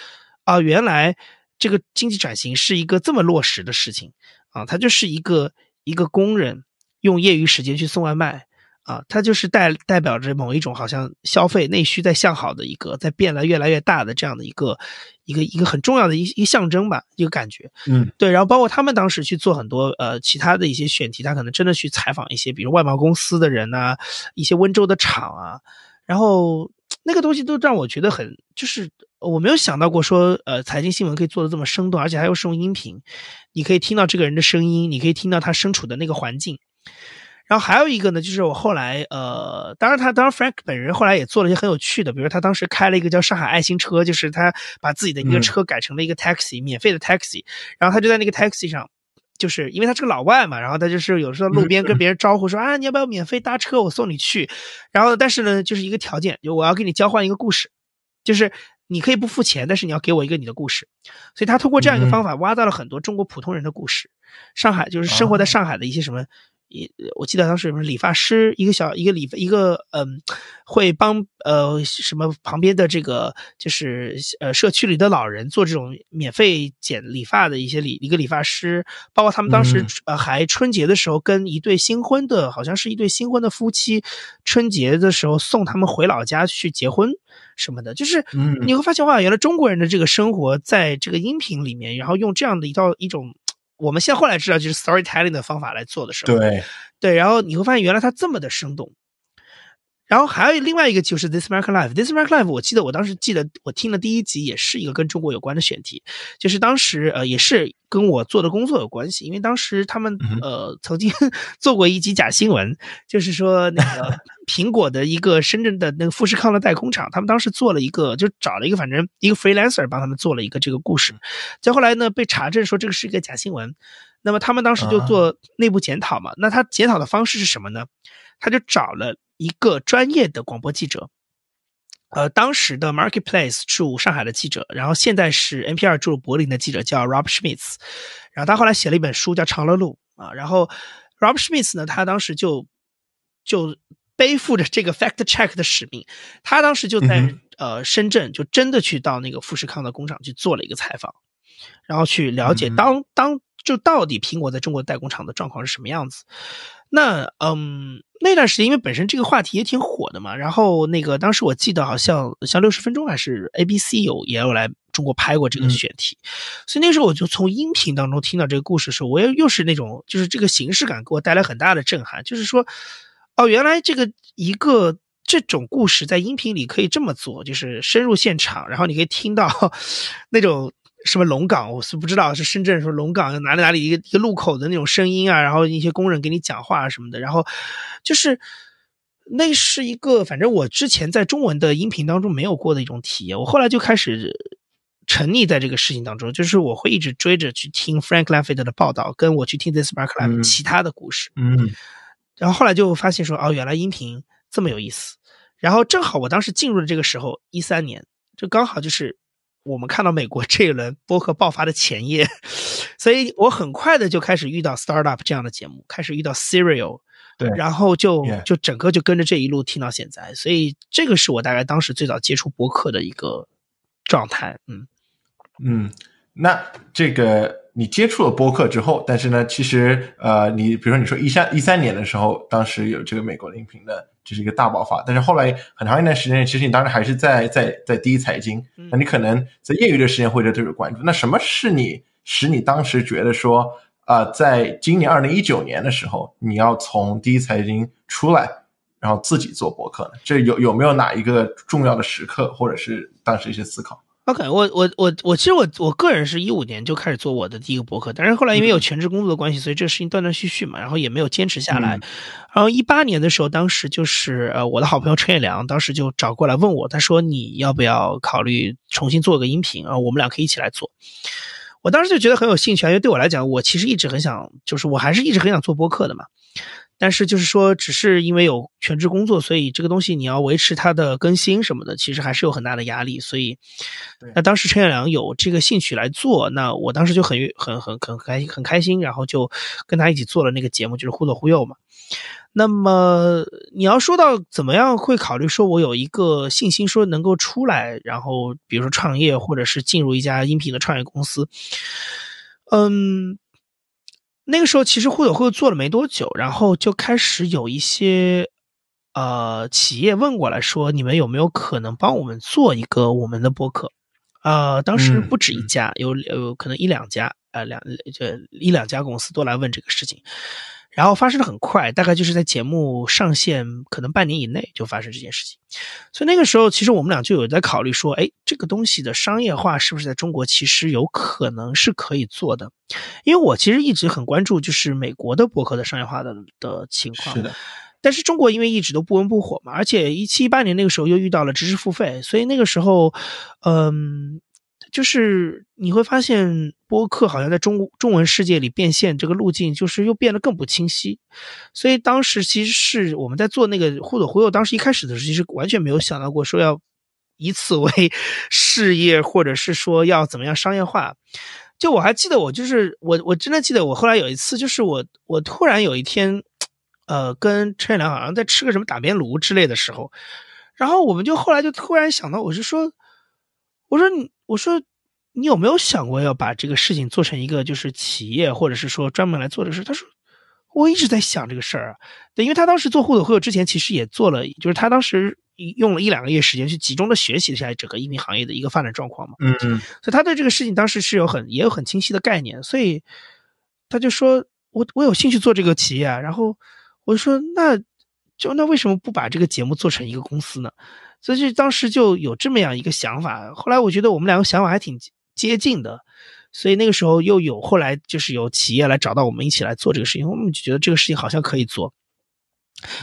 啊，原来这个经济转型是一个这么落实的事情啊，他就是一个一个工人用业余时间去送外卖。啊，它就是代代表着某一种好像消费内需在向好的一个，在变得越来越大的这样的一个一个一个很重要的一一个象征吧，一个感觉。嗯，对。然后包括他们当时去做很多呃其他的一些选题，他可能真的去采访一些比如外贸公司的人呐，一些温州的厂啊，然后那个东西都让我觉得很就是我没有想到过说呃财经新闻可以做的这么生动，而且还有是用音频，你可以听到这个人的声音，你可以听到他身处的那个环境。然后还有一个呢，就是我后来，呃，当然他，当然 Frank 本人后来也做了一些很有趣的，比如他当时开了一个叫上海爱心车，就是他把自己的一个车改成了一个 taxi，免费的 taxi，然后他就在那个 taxi 上，就是因为他是个老外嘛，然后他就是有时候路边跟别人招呼说 [laughs] 啊，你要不要免费搭车，我送你去，然后但是呢，就是一个条件，就我要跟你交换一个故事，就是你可以不付钱，但是你要给我一个你的故事，所以他通过这样一个方法挖到了很多中国普通人的故事，上海就是生活在上海的一些什么。一，我记得当时什么理发师，一个小一个理一个嗯，会帮呃什么旁边的这个就是呃社区里的老人做这种免费剪理发的一些理一个理发师，包括他们当时呃还春节的时候跟一对新婚的，好像是一对新婚的夫妻，春节的时候送他们回老家去结婚什么的，就是你会发现哇，原来中国人的这个生活在这个音频里面，然后用这样的一套一种。我们现在后来知道，就是 storytelling 的方法来做的时候，对对，然后你会发现原来它这么的生动。然后还有另外一个就是 This American Life，This American Life，我记得我当时记得我听了第一集，也是一个跟中国有关的选题，就是当时呃也是跟我做的工作有关系，因为当时他们呃曾经 [laughs] 做过一集假新闻，就是说那个苹果的一个深圳的那个富士康的代工厂，他们当时做了一个，就找了一个反正一个 freelancer 帮他们做了一个这个故事，再后来呢被查证说这个是一个假新闻，那么他们当时就做内部检讨嘛，那他检讨的方式是什么呢？他就找了。一个专业的广播记者，呃，当时的 Marketplace 驻上海的记者，然后现在是 NPR 驻柏林的记者，叫 Rob Schmitz，然后他后来写了一本书叫《长乐路》啊，然后 Rob Schmitz 呢，他当时就就背负着这个 fact check 的使命，他当时就在呃深圳，就真的去到那个富士康的工厂去做了一个采访，然后去了解当当就到底苹果在中国代工厂的状况是什么样子。那嗯，那段时间因为本身这个话题也挺火的嘛，然后那个当时我记得好像像六十分钟还是 ABC 有也有来中国拍过这个选题，所以那时候我就从音频当中听到这个故事的时候，我也又是那种就是这个形式感给我带来很大的震撼，就是说哦，原来这个一个这种故事在音频里可以这么做，就是深入现场，然后你可以听到 [laughs] 那种。什么龙岗，我是不知道是深圳什么龙岗哪里哪里一个一个路口的那种声音啊，然后一些工人给你讲话什么的，然后就是那是一个，反正我之前在中文的音频当中没有过的一种体验。我后来就开始沉溺在这个事情当中，就是我会一直追着去听 Frank l a f i t t 的报道，跟我去听 This Mark Life 其他的故事。嗯，然后后来就发现说，哦，原来音频这么有意思。然后正好我当时进入了这个时候，一三年，就刚好就是。我们看到美国这一轮播客爆发的前夜，所以我很快的就开始遇到 Startup 这样的节目，开始遇到 Serial，对，然后就就整个就跟着这一路听到现在，所以这个是我大概当时最早接触播客的一个状态，嗯嗯，那这个你接触了播客之后，但是呢，其实呃，你比如说你说一三一三年的时候，当时有这个美国音频的。就是一个大爆发，但是后来很长一段时间，其实你当时还是在在在第一财经，那你可能在业余的时间会对这个关注。那什么是你使你当时觉得说啊，在今年二零一九年的时候，你要从第一财经出来，然后自己做博客呢？这有有没有哪一个重要的时刻，或者是当时一些思考？OK，我我我我其实我我个人是一五年就开始做我的第一个博客，但是后来因为有全职工作的关系，所以这个事情断断续续嘛，然后也没有坚持下来。然后一八年的时候，当时就是呃我的好朋友陈彦良，当时就找过来问我，他说你要不要考虑重新做个音频啊？我们俩可以一起来做。我当时就觉得很有兴趣啊，因为对我来讲，我其实一直很想，就是我还是一直很想做播客的嘛。但是就是说，只是因为有全职工作，所以这个东西你要维持它的更新什么的，其实还是有很大的压力。所以，那当时陈远良有这个兴趣来做，那我当时就很很很很开心很开心，然后就跟他一起做了那个节目，就是忽左忽右嘛。那么你要说到怎么样会考虑说，我有一个信心说能够出来，然后比如说创业，或者是进入一家音频的创业公司，嗯，那个时候其实互友会做了没多久，然后就开始有一些呃企业问过来说，你们有没有可能帮我们做一个我们的播客？呃，当时不止一家，有有可能一两家，呃，两这一两家公司都来问这个事情。然后发生的很快，大概就是在节目上线可能半年以内就发生这件事情，所以那个时候其实我们俩就有在考虑说，哎，这个东西的商业化是不是在中国其实有可能是可以做的？因为我其实一直很关注就是美国的博客的商业化的的情况，是的。但是中国因为一直都不温不火嘛，而且一七一八年那个时候又遇到了知识付费，所以那个时候，嗯。就是你会发现播客好像在中中文世界里变现这个路径，就是又变得更不清晰。所以当时其实是我们在做那个互抖忽右，当时一开始的时候其实完全没有想到过说要以此为 [laughs] 事业，或者是说要怎么样商业化。就我还记得，我就是我我真的记得，我后来有一次就是我我突然有一天，呃，跟陈远良好像在吃个什么打边炉之类的时候，然后我们就后来就突然想到，我是说。我说你，我说你有没有想过要把这个事情做成一个就是企业，或者是说专门来做这个事？他说我一直在想这个事儿啊。对，因为他当时做互动会友之前，其实也做了，就是他当时用了一两个月时间去集中的学习一下整个音频行业的一个发展状况嘛。嗯嗯。所以他对这个事情当时是有很也有很清晰的概念，所以他就说我我有兴趣做这个企业啊。然后我就说那就那为什么不把这个节目做成一个公司呢？所以当时就有这么样一个想法，后来我觉得我们两个想法还挺接近的，所以那个时候又有后来就是有企业来找到我们一起来做这个事情，我们就觉得这个事情好像可以做。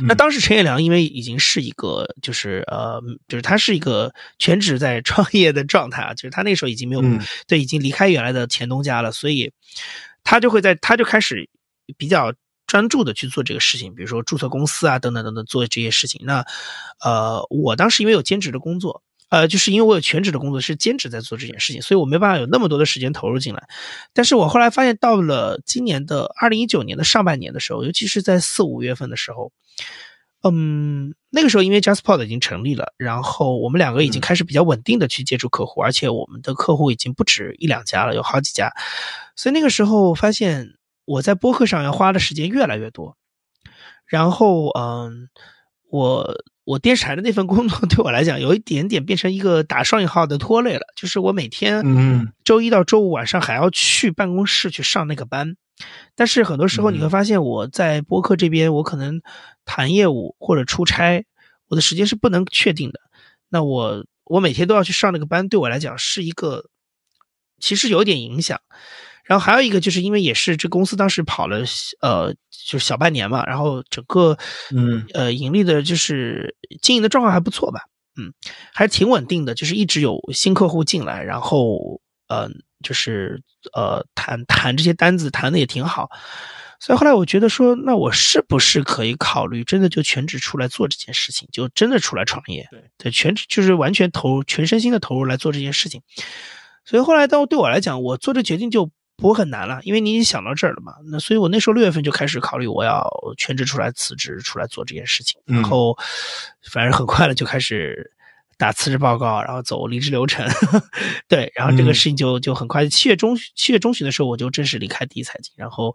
那当时陈业良因为已经是一个就是呃就是他是一个全职在创业的状态啊，就是他那时候已经没有对已经离开原来的前东家了，所以他就会在他就开始比较。专注的去做这个事情，比如说注册公司啊，等等等等，做这些事情。那，呃，我当时因为有兼职的工作，呃，就是因为我有全职的工作是兼职在做这件事情，所以我没办法有那么多的时间投入进来。但是我后来发现，到了今年的二零一九年的上半年的时候，尤其是在四五月份的时候，嗯，那个时候因为 JustPod 已经成立了，然后我们两个已经开始比较稳定的去接触客户，而且我们的客户已经不止一两家了，有好几家。所以那个时候发现。我在播客上要花的时间越来越多，然后嗯，我我电视台的那份工作 [laughs] 对我来讲有一点点变成一个打双引号的拖累了，就是我每天嗯周一到周五晚上还要去办公室去上那个班，但是很多时候你会发现我在播客这边我可能谈业务或者出差，我的时间是不能确定的，那我我每天都要去上那个班，对我来讲是一个其实有点影响。然后还有一个，就是因为也是这公司当时跑了，呃，就是小半年嘛，然后整个，嗯，呃，盈利的就是经营的状况还不错吧，嗯，还挺稳定的，就是一直有新客户进来，然后，呃，就是呃谈谈这些单子谈的也挺好，所以后来我觉得说，那我是不是可以考虑真的就全职出来做这件事情，就真的出来创业，对。对，全职就是完全投入全身心的投入来做这件事情，所以后来到对我来讲，我做这决定就。不很难了，因为你已经想到这儿了嘛。那所以我那时候六月份就开始考虑，我要全职出来辞职出来做这件事情。然后，反正很快的就开始打辞职报告，然后走离职流程。[laughs] 对，然后这个事情就就很快，七月中七月中旬的时候，我就正式离开第一财经，然后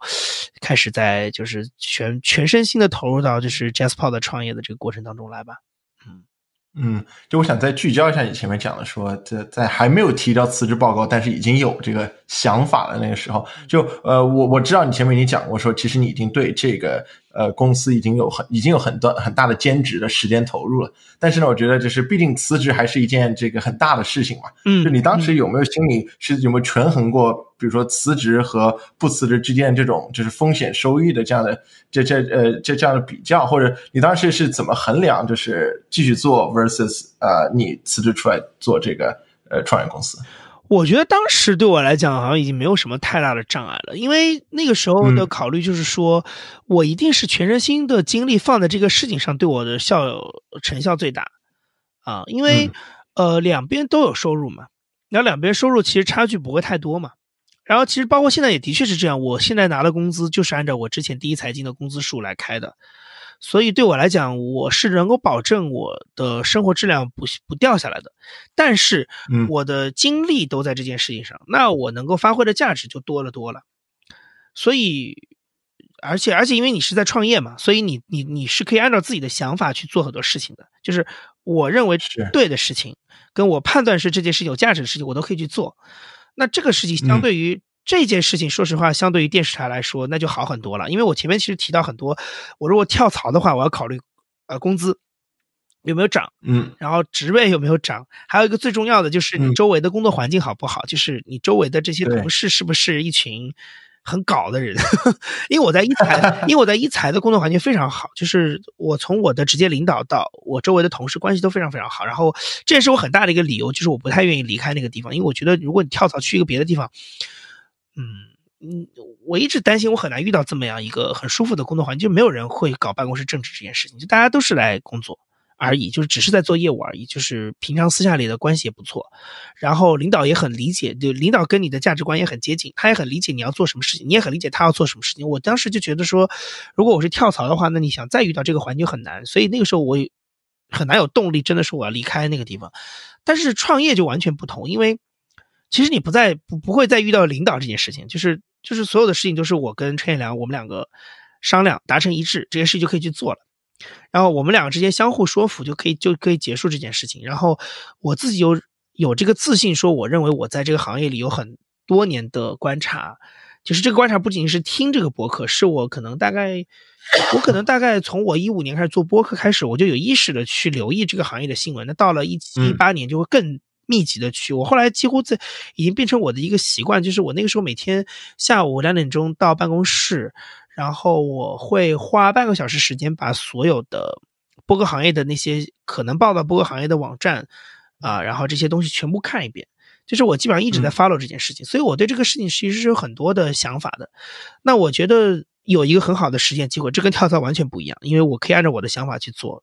开始在就是全全身心的投入到就是 Jasper 的创业的这个过程当中来吧。嗯，就我想再聚焦一下你前面讲的，说在在还没有提交辞职报告，但是已经有这个想法的那个时候，就呃，我我知道你前面已经讲过，说其实你已经对这个。呃，公司已经有很已经有很多很大的兼职的时间投入了，但是呢，我觉得就是毕竟辞职还是一件这个很大的事情嘛。嗯，就你当时有没有心里是有没有权衡过，比如说辞职和不辞职之间这种就是风险收益的这样的这这呃这这样的比较，或者你当时是怎么衡量，就是继续做 versus 呃你辞职出来做这个呃创业公司？我觉得当时对我来讲好像已经没有什么太大的障碍了，因为那个时候的考虑就是说，我一定是全身心的精力放在这个事情上，对我的效成效最大。啊，因为呃两边都有收入嘛，然后两边收入其实差距不会太多嘛，然后其实包括现在也的确是这样，我现在拿的工资就是按照我之前第一财经的工资数来开的，所以对我来讲，我是能够保证我的生活质量不不掉下来的。但是嗯我的精力都在这件事情上，那我能够发挥的价值就多了多了。所以，而且而且因为你是在创业嘛，所以你你你是可以按照自己的想法去做很多事情的。就是我认为是对的事情，跟我判断是这件事情有价值的事情，我都可以去做。那这个事情相对于这件事情，说实话，相对于电视台来说，那就好很多了。因为我前面其实提到很多，我如果跳槽的话，我要考虑呃工资有没有涨，嗯。然后职位有没有涨，还有一个最重要的就是你嗯。周围的工作环境好不好，就是你周围的这些同事是不是一群很搞的人？[laughs] 因为我在一财，因为我在一财的工作环境非常好，就是我从我的直接领导到我周围的同事关系都非常非常好，然后这也是我很大的一个理由，就是我不太愿意离开那个地方，因为我觉得如果你跳槽去一个别的地方，嗯。嗯，我一直担心我很难遇到这么样一个很舒服的工作环境，就没有人会搞办公室政治这件事情，就大家都是来工作而已，就是只是在做业务而已，就是平常私下里的关系也不错，然后领导也很理解，就领导跟你的价值观也很接近，他也很理解你要做什么事情，你也很理解他要做什么事情。我当时就觉得说，如果我是跳槽的话，那你想再遇到这个环境很难，所以那个时候我很难有动力，真的说我要离开那个地方。但是创业就完全不同，因为其实你不再不不会再遇到领导这件事情，就是就是所有的事情都是我跟陈彦良我们两个商量达成一致，这件事就可以去做了。然后我们两个之间相互说服，就可以就可以结束这件事情。然后我自己有有这个自信，说我认为我在这个行业里有很多年的观察，就是这个观察不仅仅是听这个博客，是我可能大概我可能大概从我一五年开始做播客开始，我就有意识的去留意这个行业的新闻。那到了一七一八年就会更。密集的去，我后来几乎在已经变成我的一个习惯，就是我那个时候每天下午两点钟到办公室，然后我会花半个小时时间把所有的播客行业的那些可能报道播客行业的网站啊，然后这些东西全部看一遍。就是我基本上一直在 follow 这件事情，所以我对这个事情其实是有很多的想法的。那我觉得有一个很好的实践机会，这跟跳槽完全不一样，因为我可以按照我的想法去做，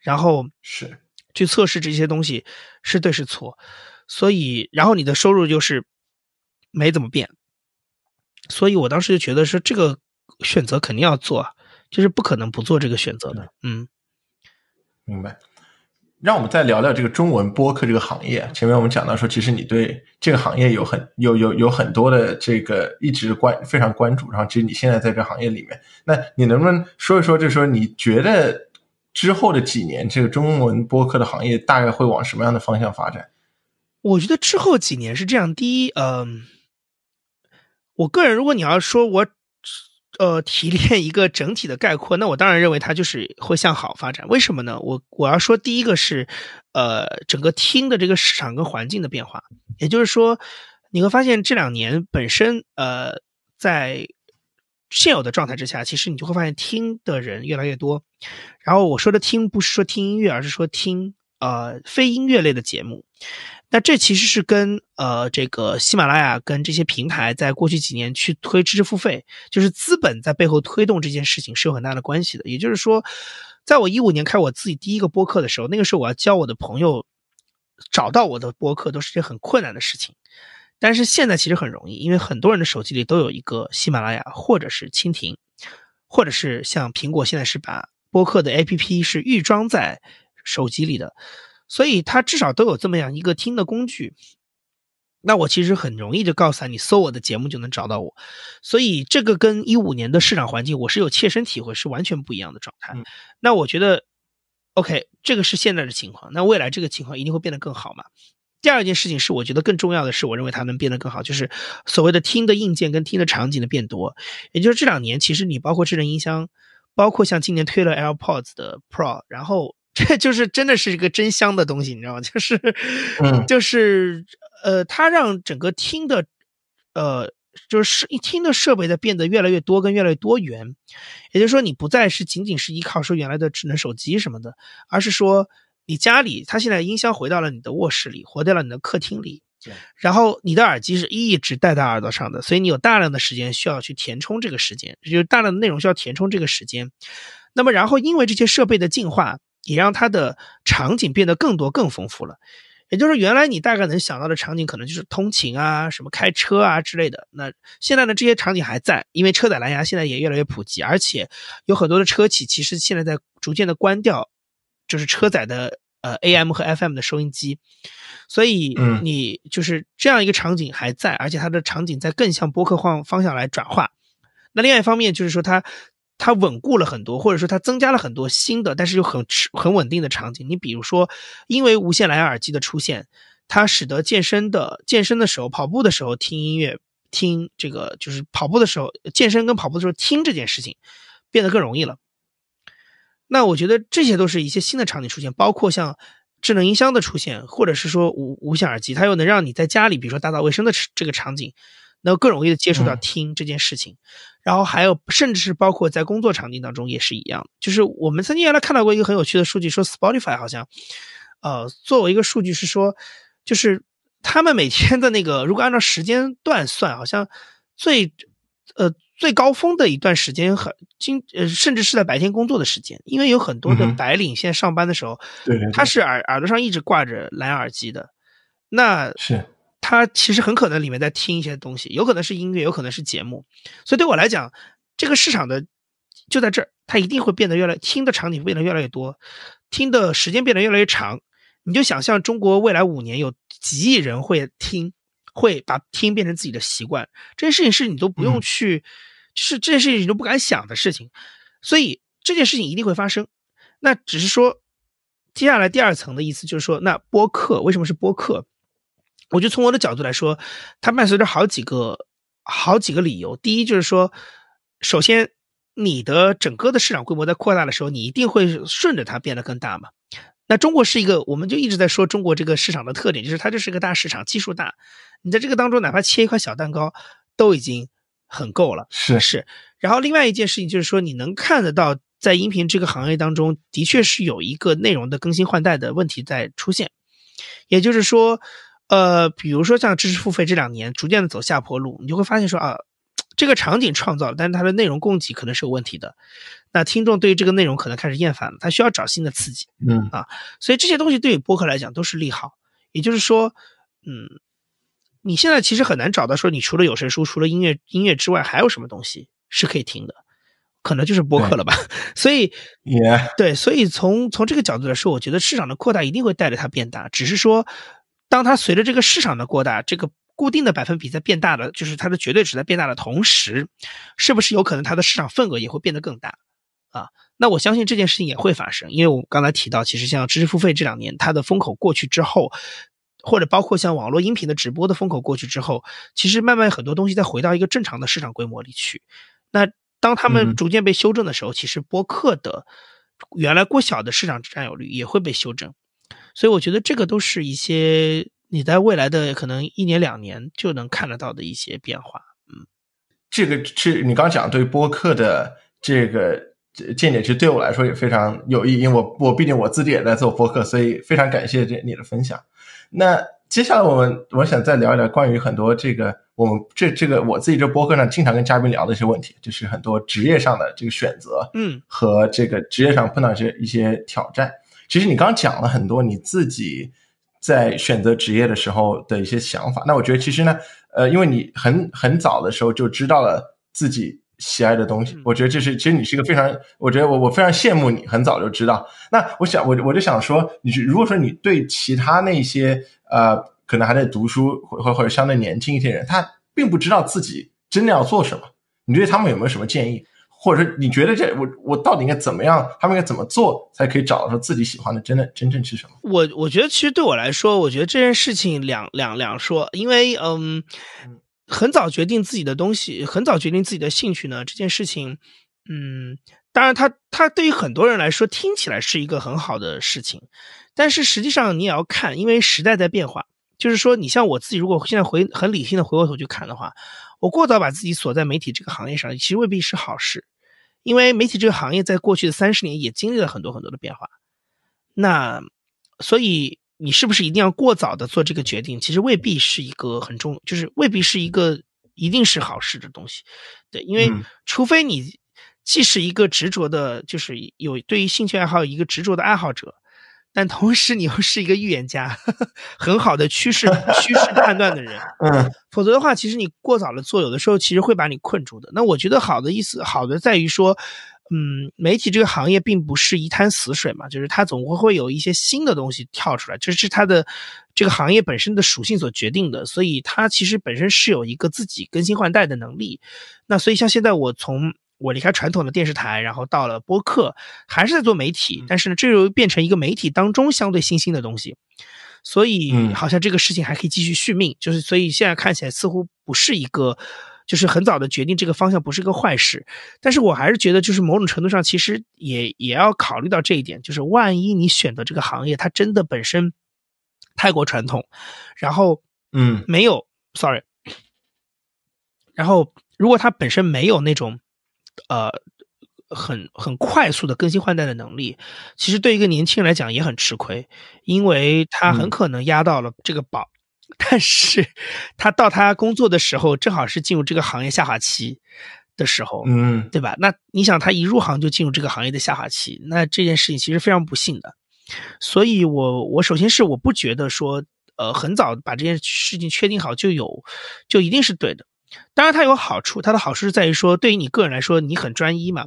然后是去测试这些东西是对是错，所以然后你的收入就是没怎么变，所以我当时就觉得说这个选择肯定要做，就是不可能不做这个选择的。嗯，明白。让我们再聊聊这个中文播客这个行业。前面我们讲到说，其实你对这个行业有很有有有很多的这个一直关非常关注，然后其实你现在在这行业里面，那你能不能说一说，就是说你觉得之后的几年，这个中文播客的行业大概会往什么样的方向发展？我觉得之后几年是这样。第一，嗯、我个人如果你要说我呃提炼一个整体的概括，那我当然认为它就是会向好发展。为什么呢？我我要说第一个是呃整个听的这个市场跟环境的变化，也就是说你会发现这两年本身呃在现有的状态之下，其实你就会发现听的人越来越多。然后我说的听不是说听音乐，而是说听呃非音乐类的节目。那这其实是跟呃这个喜马拉雅跟这些平台在过去几年去推知识付费，就是资本在背后推动这件事情是有很大的关系的。也就是说，在我一五年开我自己第一个播客的时候，那个时候我要教我的朋友找到我的播客都是件很困难的事情。但是现在其实很容易，因为很多人的手机里都有一个喜马拉雅，或者是蜻蜓，或者是像苹果现在是把播客的 APP 是预装在手机里的。所以它至少都有这么样一个听的工具。那我其实很容易就告诉他，你搜我的节目就能找到我。所以这个跟一五年的市场环境，我是有切身体会，是完全不一样的状态。嗯、那我觉得，OK，这个是现在的情况。那未来这个情况一定会变得更好嘛？第二件事情是，我觉得更重要的是，我认为它能变得更好，就是所谓的听的硬件跟听的场景的变多。也就是这两年，其实你包括智能音箱，包括像今年推了 AirPods 的 Pro，然后。[laughs] 这就是真的是一个真香的东西，你知道吗？就是，嗯，就是呃，它让整个听的，呃，就是一听的设备在变得越来越多，跟越来越多元。也就是说，你不再是仅仅是依靠说原来的智能手机什么的，而是说你家里，它现在音箱回到了你的卧室里，回到了你的客厅里，然后你的耳机是一直戴在耳朵上的，所以你有大量的时间需要去填充这个时间，就是大量的内容需要填充这个时间。那么，然后因为这些设备的进化。也让它的场景变得更多、更丰富了。也就是，原来你大概能想到的场景，可能就是通勤啊、什么开车啊之类的。那现在呢，这些场景还在，因为车载蓝牙现在也越来越普及，而且有很多的车企其实现在在逐渐的关掉，就是车载的呃 AM 和 FM 的收音机。所以，你就是这样一个场景还在，而且它的场景在更向播客方方向来转化。那另外一方面就是说，它它稳固了很多，或者说它增加了很多新的，但是又很很稳定的场景。你比如说，因为无线蓝牙耳机的出现，它使得健身的健身的时候、跑步的时候听音乐、听这个就是跑步的时候、健身跟跑步的时候听这件事情变得更容易了。那我觉得这些都是一些新的场景出现，包括像。智能音箱的出现，或者是说无无线耳机，它又能让你在家里，比如说打扫卫生的这个场景，能更容易的接触到听这件事情。然后还有，甚至是包括在工作场景当中也是一样。就是我们曾经原来看到过一个很有趣的数据，说 Spotify 好像，呃，作为一个数据是说，就是他们每天的那个，如果按照时间段算，好像最，呃。最高峰的一段时间，很今呃，甚至是在白天工作的时间，因为有很多的白领现在上班的时候，对，他是耳耳朵上一直挂着蓝牙耳机的，那是。他其实很可能里面在听一些东西，有可能是音乐，有可能是节目，所以对我来讲，这个市场的就在这儿，它一定会变得越来听的场景变得越来越多，听的时间变得越来越长，你就想象中国未来五年有几亿人会听。会把听变成自己的习惯，这件事情是你都不用去，就是这件事情你都不敢想的事情，所以这件事情一定会发生。那只是说，接下来第二层的意思就是说，那播客为什么是播客？我就从我的角度来说，它伴随着好几个好几个理由。第一就是说，首先你的整个的市场规模在扩大的时候，你一定会顺着它变得更大嘛。那中国是一个，我们就一直在说中国这个市场的特点，就是它就是个大市场，基数大。你在这个当中，哪怕切一块小蛋糕，都已经很够了。是是。然后另外一件事情就是说，你能看得到，在音频这个行业当中，的确是有一个内容的更新换代的问题在出现。也就是说，呃，比如说像知识付费这两年逐渐的走下坡路，你就会发现说啊。这个场景创造了，但是它的内容供给可能是有问题的。那听众对于这个内容可能开始厌烦了，他需要找新的刺激。嗯啊，所以这些东西对于播客来讲都是利好。也就是说，嗯，你现在其实很难找到说你除了有声书、除了音乐音乐之外还有什么东西是可以听的，可能就是播客了吧。[laughs] 所以，对，所以从从这个角度来说，我觉得市场的扩大一定会带着它变大。只是说，当它随着这个市场的扩大，这个。固定的百分比在变大的，就是它的绝对值在变大的同时，是不是有可能它的市场份额也会变得更大啊？那我相信这件事情也会发生，因为我刚才提到，其实像知识付费这两年，它的风口过去之后，或者包括像网络音频的直播的风口过去之后，其实慢慢很多东西再回到一个正常的市场规模里去。那当他们逐渐被修正的时候，其实播客的原来过小的市场占有率也会被修正。所以我觉得这个都是一些。你在未来的可能一年两年就能看得到的一些变化，嗯，这个是你刚讲对播客的这个见解，其实对我来说也非常有意义，因为我我毕竟我自己也在做播客，所以非常感谢这你的分享。那接下来我们我想再聊一聊关于很多这个我们这这个我自己这播客上经常跟嘉宾聊的一些问题，就是很多职业上的这个选择，嗯，和这个职业上碰到一些一些挑战。其实你刚讲了很多你自己。在选择职业的时候的一些想法，那我觉得其实呢，呃，因为你很很早的时候就知道了自己喜爱的东西，我觉得这是其实你是一个非常，我觉得我我非常羡慕你很早就知道。那我想我我就想说，你如果说你对其他那些呃可能还在读书或或或者相对年轻一些人，他并不知道自己真的要做什么，你对他们有没有什么建议？或者说你觉得这我我到底应该怎么样？他们应该怎么做才可以找到说自己喜欢的真的真正是什么？我我觉得其实对我来说，我觉得这件事情两两两说，因为嗯，很早决定自己的东西，很早决定自己的兴趣呢，这件事情，嗯，当然他他对于很多人来说听起来是一个很好的事情，但是实际上你也要看，因为时代在变化，就是说你像我自己，如果现在回很理性的回过头去看的话。我过早把自己锁在媒体这个行业上，其实未必是好事，因为媒体这个行业在过去的三十年也经历了很多很多的变化。那所以你是不是一定要过早的做这个决定？其实未必是一个很重，就是未必是一个一定是好事的东西。对，因为除非你既是一个执着的，就是有对于兴趣爱好一个执着的爱好者，但同时你又是一个预言家，很好的趋势 [laughs] 趋势判断的人。嗯，否则的话，其实你过早的做，有的时候其实会把你困住的。那我觉得好的意思，好的在于说，嗯，媒体这个行业并不是一滩死水嘛，就是它总会会有一些新的东西跳出来，这是它的这个行业本身的属性所决定的，所以它其实本身是有一个自己更新换代的能力。那所以像现在我从我离开传统的电视台，然后到了播客，还是在做媒体，但是呢，这又变成一个媒体当中相对新兴的东西，所以嗯好像这个事情还可以继续续命，就是所以现在看起来似乎不是一个，就是很早的决定这个方向不是个坏事，但是我还是觉得就是某种程度上其实也也要考虑到这一点，就是万一你选择这个行业它真的本身太过传统，然后嗯。没有，sorry，然后如果它本身没有那种，呃，很很快速的更新换代的能力，其实对一个年轻人来讲也很吃亏，因为他很嗯。可能压到了这个宝，但是他到他工作的时候，正好是进入这个行业下滑期的时候，嗯对吧？那你想，他一入行就进入这个行业的下滑期，那这件事情其实非常不幸的。所以我我首先是我不觉得说，呃，很早把这件事情确定好就有，就一定是对的。当然，它有好处，它的好处是在于说，对于你个人来说，你很专一嘛，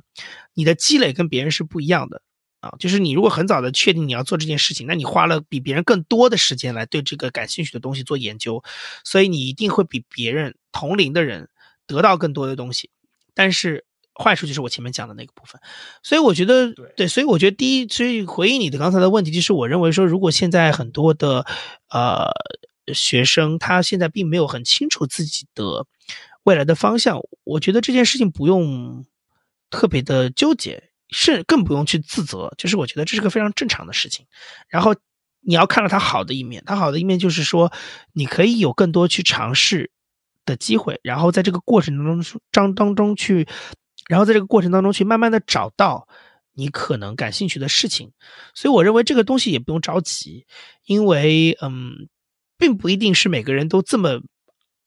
你的积累跟别人是不一样的啊。就是你如果很早的确定你要做这件事情，那你花了比别人更多的时间来对这个感兴趣的东西做研究，所以你一定会比别人同龄的人得到更多的东西。但是坏处就是我前面讲的那个部分，所以我觉得对所以我觉得第一，所以回应你的刚才的问题，就是我认为说，如果现在很多的呃学生他现在并没有很清楚自己的未来的方向，我觉得这件事情不用特别的纠结，是更不用去自责，就是我觉得这是个非常正常的事情。然后你要看到它好的一面，它好的一面就是说，你可以有更多去尝试的机会，然后在这个过程当中当当中去，然后在这个过程当中去慢慢的找到你可能感兴趣的事情。所以我认为这个东西也不用着急，因为嗯，并不一定是每个人都这么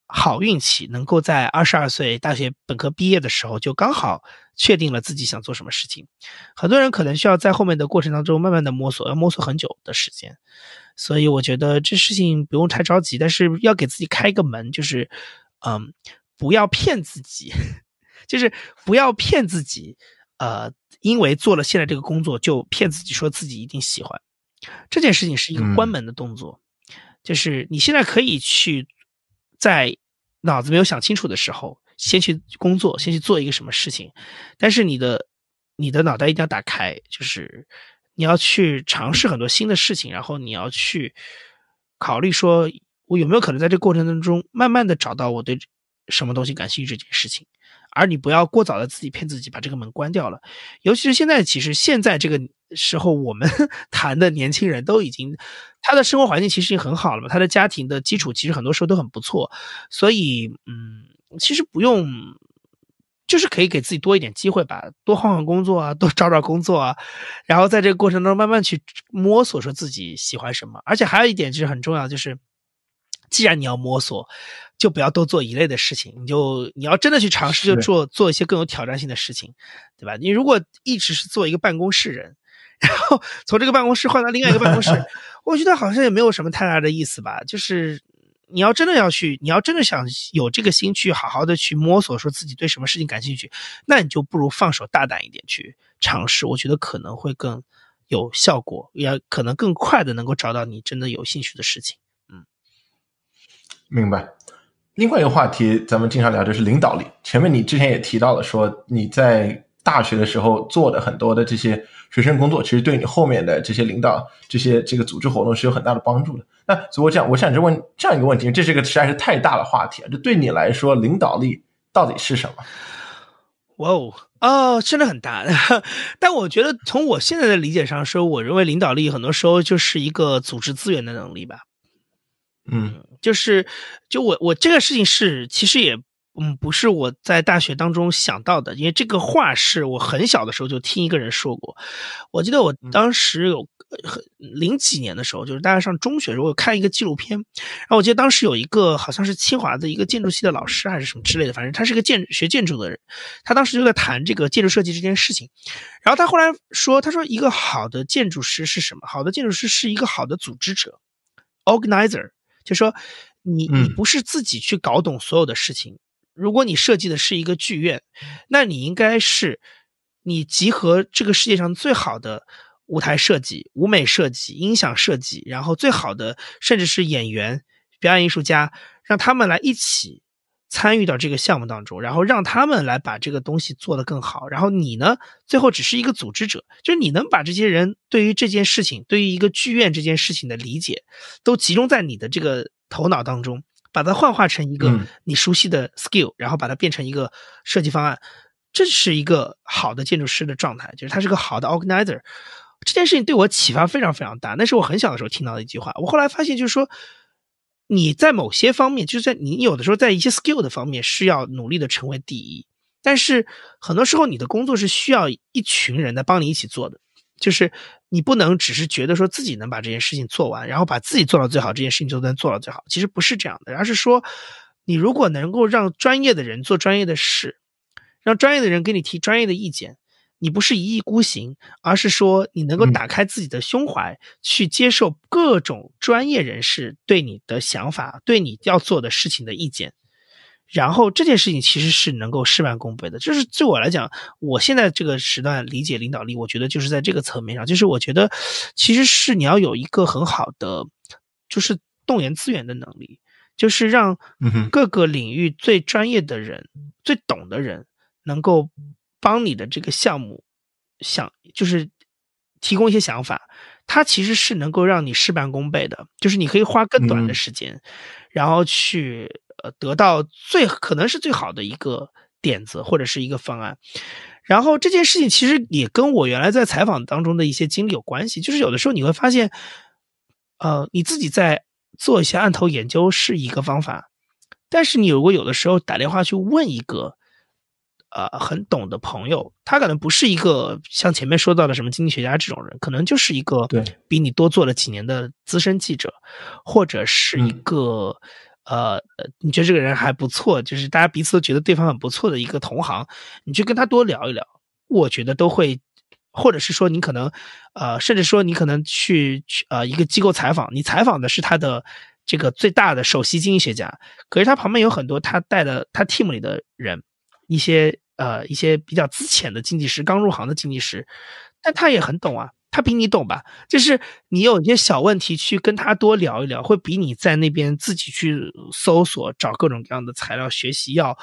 好运气，能够在二十二岁大学本科毕业的时候就刚好确定了自己想做什么事情。很多人可能需要在后面的过程当中慢慢的摸索，要摸索很久的时间。所以我觉得这事情不用太着急，但是要给自己开一个门，就是嗯，不要骗自己，[laughs] 就是不要骗自己，呃，因为做了现在这个工作就骗自己说自己一定喜欢。这件事情是一个关门的动作，就是你现在可以去在脑子没有想清楚的时候，先去工作，先去做一个什么事情，但是你的你的脑袋一定要打开，就是你要去尝试很多新的事情，然后你要去考虑说，我有没有可能在这个过程当中，慢慢的找到我对什么东西感兴趣这件事情，而你不要过早的自己骗自己，把这个门关掉了。尤其是现在，其实现在这个时候，我们 [laughs] 谈的年轻人都已经，他的生活环境其实已经很好了嘛，他的家庭的基础其实很多时候都很不错，所以，嗯，其实不用。就是可以给自己多一点机会吧，多换换工作啊，多找找工作啊，然后在这个过程中慢慢去摸索，说自己喜欢什么。而且还有一点就是很重要，就是既然你要摸索，就不要都做一类的事情，你就你要真的去尝试，就做做一些更有挑战性的事情，对吧？你如果一直是做一个办公室人，然后从这个办公室换到另外一个办公室，[laughs] 我觉得好像也没有什么太大的意思吧，就是。你要真的要去，你要真的想有这个心去好好的去摸索，说自己对什么事情感兴趣，那你就不如放手大胆一点去尝试，我觉得可能会更有效果，也可能更快的能够找到你真的有兴趣的事情。嗯，明白。另外一个话题，咱们经常聊就是领导力。前面你之前也提到了，说你在大学的时候做的很多的这些学生工作，其实对你后面的这些领导、这些这个组织活动是有很大的帮助的。那所以我讲，我想就问这样一个问题，这是一个实在是太大的话题了。这对你来说，领导力到底是什么？哇哦，哦，真的很大。[laughs] 但我觉得从我现在的理解上说，我认为领导力很多时候就是一个组织资源的能力吧。嗯，就是就我我这个事情是其实也嗯不是我在大学当中想到的，因为这个话是我很小的时候就听一个人说过。我记得我当时有很零几年的时候，就是大概上中学的时候，我看一个纪录片，然后我记得当时有一个好像是清华的一个建筑系的老师还是什么之类的，反正他是个建学建筑的人，他当时就在谈这个建筑设计这件事情，然后他后来说，他说一个好的建筑师是什么？好的建筑师是一个好的组织者，organizer，就说你你不是自己去搞懂所有的事情，如果你设计的是一个剧院，那你应该是你集合这个世界上最好的。舞台设计、舞美设计、音响设计，然后最好的甚至是演员、表演艺术家，让他们来一起参与到这个项目当中，然后让他们来把这个东西做得更好。然后你呢，最后只是一个组织者，就是你能把这些人对于这件事情、对于一个剧院这件事情的理解，都集中在你的这个头脑当中，把它幻化成一个你熟悉的 skill，然后把它变成一个设计方案。这是一个好的建筑师的状态，就是他是个好的 organizer。这件事情对我启发非常非常大，那是我很小的时候听到的一句话。我后来发现，就是说你在某些方面，就是在你有的时候在一些 skill 的方面是要努力的成为第一，但是很多时候你的工作是需要一群人来帮你一起做的，就是你不能只是觉得说自己能把这件事情做完，然后把自己做到最好，这件事情就能做到最好。其实不是这样的，而是说你如果能够让专业的人做专业的事，让专业的人给你提专业的意见。你不是一意孤行，而是说你能够打开自己的胸怀，去接受各种专业人士对你的想法、对你要做的事情的意见，然后这件事情其实是能够事半功倍的。就是对我来讲，我现在这个时段理解领导力，我觉得就是在这个层面上，就是我觉得其实是你要有一个很好的，就是动员资源的能力，就是让各个领域最专业的人、最懂的人能够。帮你的这个项目，想就是提供一些想法，它其实是能够让你事半功倍的。就是你可以花更短的时间，然后去呃得到最可能是最好的一个点子或者是一个方案。然后这件事情其实也跟我原来在采访当中的一些经历有关系。就是有的时候你会发现，呃，你自己在做一些案头研究是一个方法，但是你如果有的时候打电话去问一个。呃，很懂的朋友，他可能不是一个像前面说到的什么经济学家这种人，可能就是一个对比你多做了几年的资深记者，或者是一个呃，你觉得这个人还不错，就是大家彼此都觉得对方很不错的一个同行，你去跟他多聊一聊，我觉得都会，或者是说你可能呃，甚至说你可能去去呃一个机构采访，你采访的是他的这个最大的首席经济学家，可是他旁边有很多他带的他 team 里的人，一些。呃，一些比较资浅的经济师，刚入行的经济师，但他也很懂啊，他比你懂吧？就是你有一些小问题去跟他多聊一聊，会比你在那边自己去搜索找各种各样的材料学习要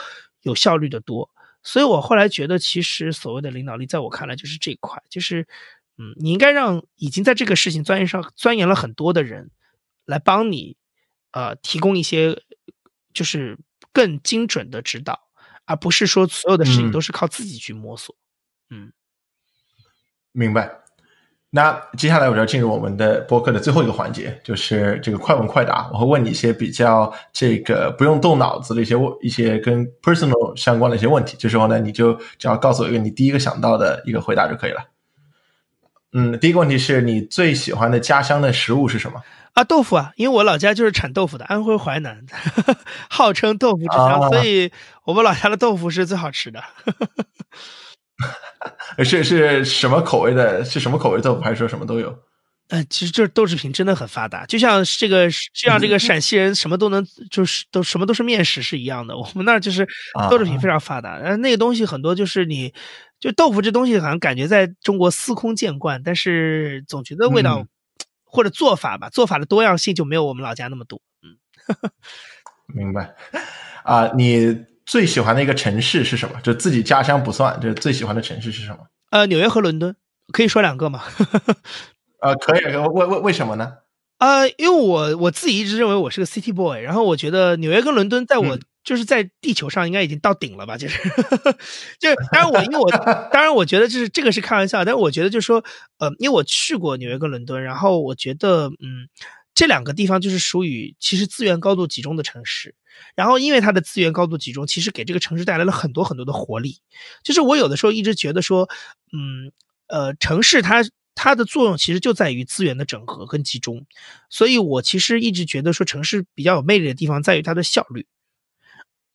有效率的多。所以我后来觉得，其实所谓的领导力，在我看来就是这一块，就是嗯，你应该让已经在这个事情钻研上钻研了很多的人来帮你，呃，提供一些就是更精准的指导。而不是说所有的事情都是靠自己去摸索，嗯，明白。那接下来我就要进入我们的播客的最后一个环节，就是这个快问快答。我会问你一些比较这个不用动脑子的一些问，一些跟 personal 相关的一些问题。这时候呢，你就只要告诉我一个你第一个想到的一个回答就可以了。嗯，第一个问题是你最喜欢的家乡的食物是什么？啊，豆腐啊，因为我老家就是产豆腐的，安徽淮南，[laughs] 号称豆腐之乡，所以我们老家的豆腐是最好吃的。[laughs] 是是什么口味的？是什么口味豆腐？还是说什么都有？呃，其实就是豆制品真的很发达，就像这个，就像这个陕西人什么都能，就是都什么都是面食是一样的。我们那儿就是豆制品非常发达，然后那个东西很多，就是你就豆腐这东西好像感觉在中国司空见惯，但是总觉得味道。或者做法吧，做法的多样性就没有我们老家那么多。嗯，[laughs] 明白。啊，你最喜欢的一个城市是什么？就自己家乡不算，就是最喜欢的城市是什么？呃，纽约和伦敦，可以说两个吗？[laughs] 呃，可以。为为为什么呢？呃，因为我我自己一直认为我是个 city boy，然后我觉得纽约跟伦敦在我。就是在地球上应该已经到顶了吧？[laughs] 就是，就是当然我因为我 [laughs] 当然我觉得就是这个是开玩笑，但是我觉得就是说，呃，因为我去过纽约跟伦敦，然后我觉得嗯，这两个地方就是属于其实资源高度集中的城市，然后因为它的资源高度集中，其实给这个城市带来了很多很多的活力。就是我有的时候一直觉得说，嗯呃，城市它它的作用其实就在于资源的整合跟集中，所以我其实一直觉得说城市比较有魅力的地方在于它的效率。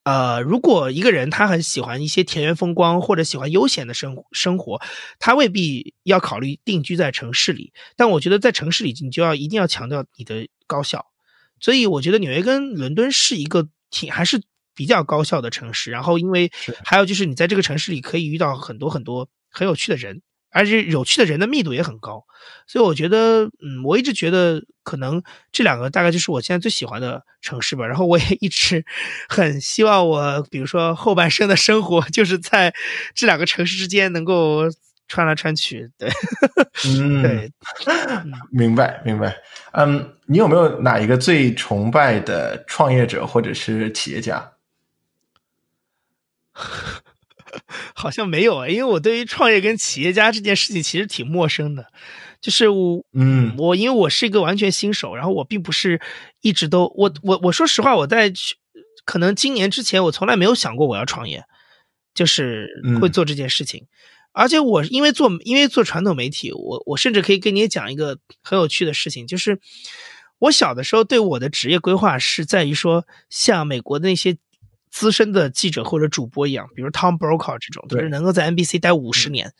呃，如果一个人他很喜欢一些田园风光或者喜欢悠闲的生生活，他未必要考虑定居在城市里。但我觉得在城市里，你就要一定要强调你的高效。所以我觉得纽约跟伦敦是一个挺还是比较高效的城市。然后因为还有就是你在这个城市里可以遇到很多很多很有趣的人。而且有趣的人的密度也很高，所以我觉得，嗯，我一直觉得可能这两个大概就是我现在最喜欢的城市吧。然后我也一直 [laughs] 很希望我，比如说后半生的生活就是在这两个城市之间能够穿来穿去。[laughs] 对，嗯，对，明白明白。嗯，你有没有哪一个最崇拜的创业者或者是企业家？[laughs] 好像没有啊，因为我对于创业跟企业家这件事情其实挺陌生的，就是我，嗯，我因为我是一个完全新手，然后我并不是一直都，我我我说实话，我在可能今年之前，我从来没有想过我要创业，就是会做这件事情，而且我因为做因为做传统媒体，我我甚至可以跟你讲一个很有趣的事情，就是我小的时候对我的职业规划是在于说，像美国的那些。资深的记者或者主播一样，比如 Tom Brokaw 这种，就是能够在 NBC 待五十年，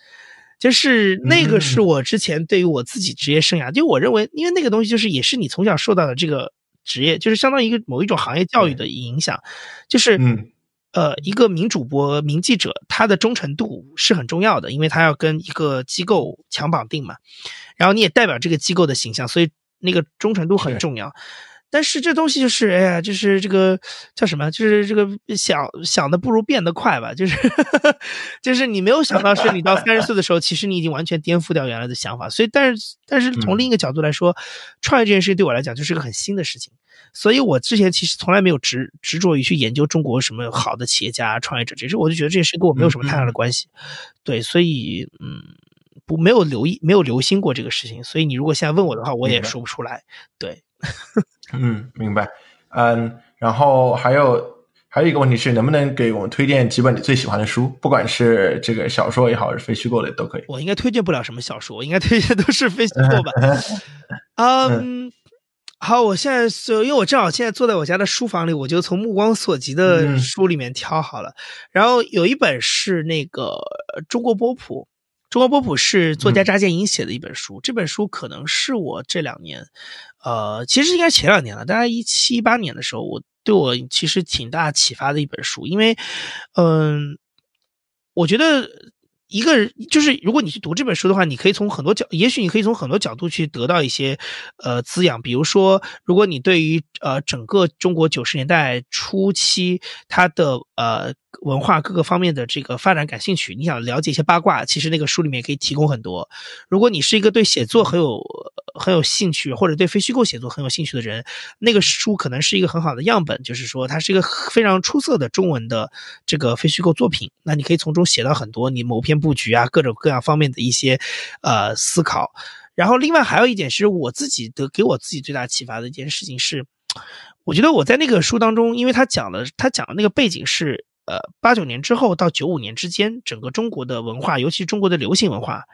就是那个是我之前对于我自己职业生涯，就我认为，因为那个东西就是也是你从小受到的这个职业，就是相当于一个某一种行业教育的影响，就是呃，一个名主播、名记者，他的忠诚度是很重要的，因为他要跟一个机构强绑定嘛，然后你也代表这个机构的形象，所以那个忠诚度很重要。但是这东西就是，哎呀，就是这个叫什么？就是这个想想的不如变得快吧。就是，[laughs] 就是你没有想到，是你到三十岁的时候，其实你已经完全颠覆掉原来的想法。所以，但是，但是从另一个角度来说，创业这件事情对我来讲就是个很新的事情。所以我之前其实从来没有执执着于去研究中国什么好的企业家、创业者这是，我就觉得这件事跟我没有什么太大的关系。对，所以，嗯，不没有留意，没有留心过这个事情。所以你如果现在问我的话，我也说不出来。对。嗯，明白。嗯，然后还有还有一个问题是，能不能给我们推荐几本你最喜欢的书？不管是这个小说也好，还是非虚构的都可以。我应该推荐不了什么小说，我应该推荐都是非虚构吧。[laughs] 嗯，好，我现在是因为我正好现在坐在我家的书房里，我就从目光所及的书里面挑好了。然后有一本是那个中国波普。中国波普是作家查建英写的一本书，这本书可能是我这两年，呃，其实应该前两年了，大概一七一八年的时候，我对我其实挺大启发的一本书，因为，嗯，我觉得。一个人就是，如果你去读这本书的话，你可以从很多角，也许你可以从很多角度去得到一些，呃，滋养。比如说，如果你对于呃整个中国九十年代初期它的呃文化各个方面的这个发展感兴趣，你想了解一些八卦，其实那个书里面可以提供很多。如果你是一个对写作很有很有兴趣，或者对非虚构写作很有兴趣的人，那个书可能是一个很好的样本，就是说它是一个非常出色的中文的这个非虚构作品。那你可以从中写到很多你某篇。布局啊，各种各样方面的一些呃思考。然后，另外还有一点是我自己的给我自己最大启发的一件事情是，我觉得我在那个书当中，因为他讲了，他讲的那个背景是呃八九年之后到九五年之间，整个中国的文化，尤其是中国的流行文化，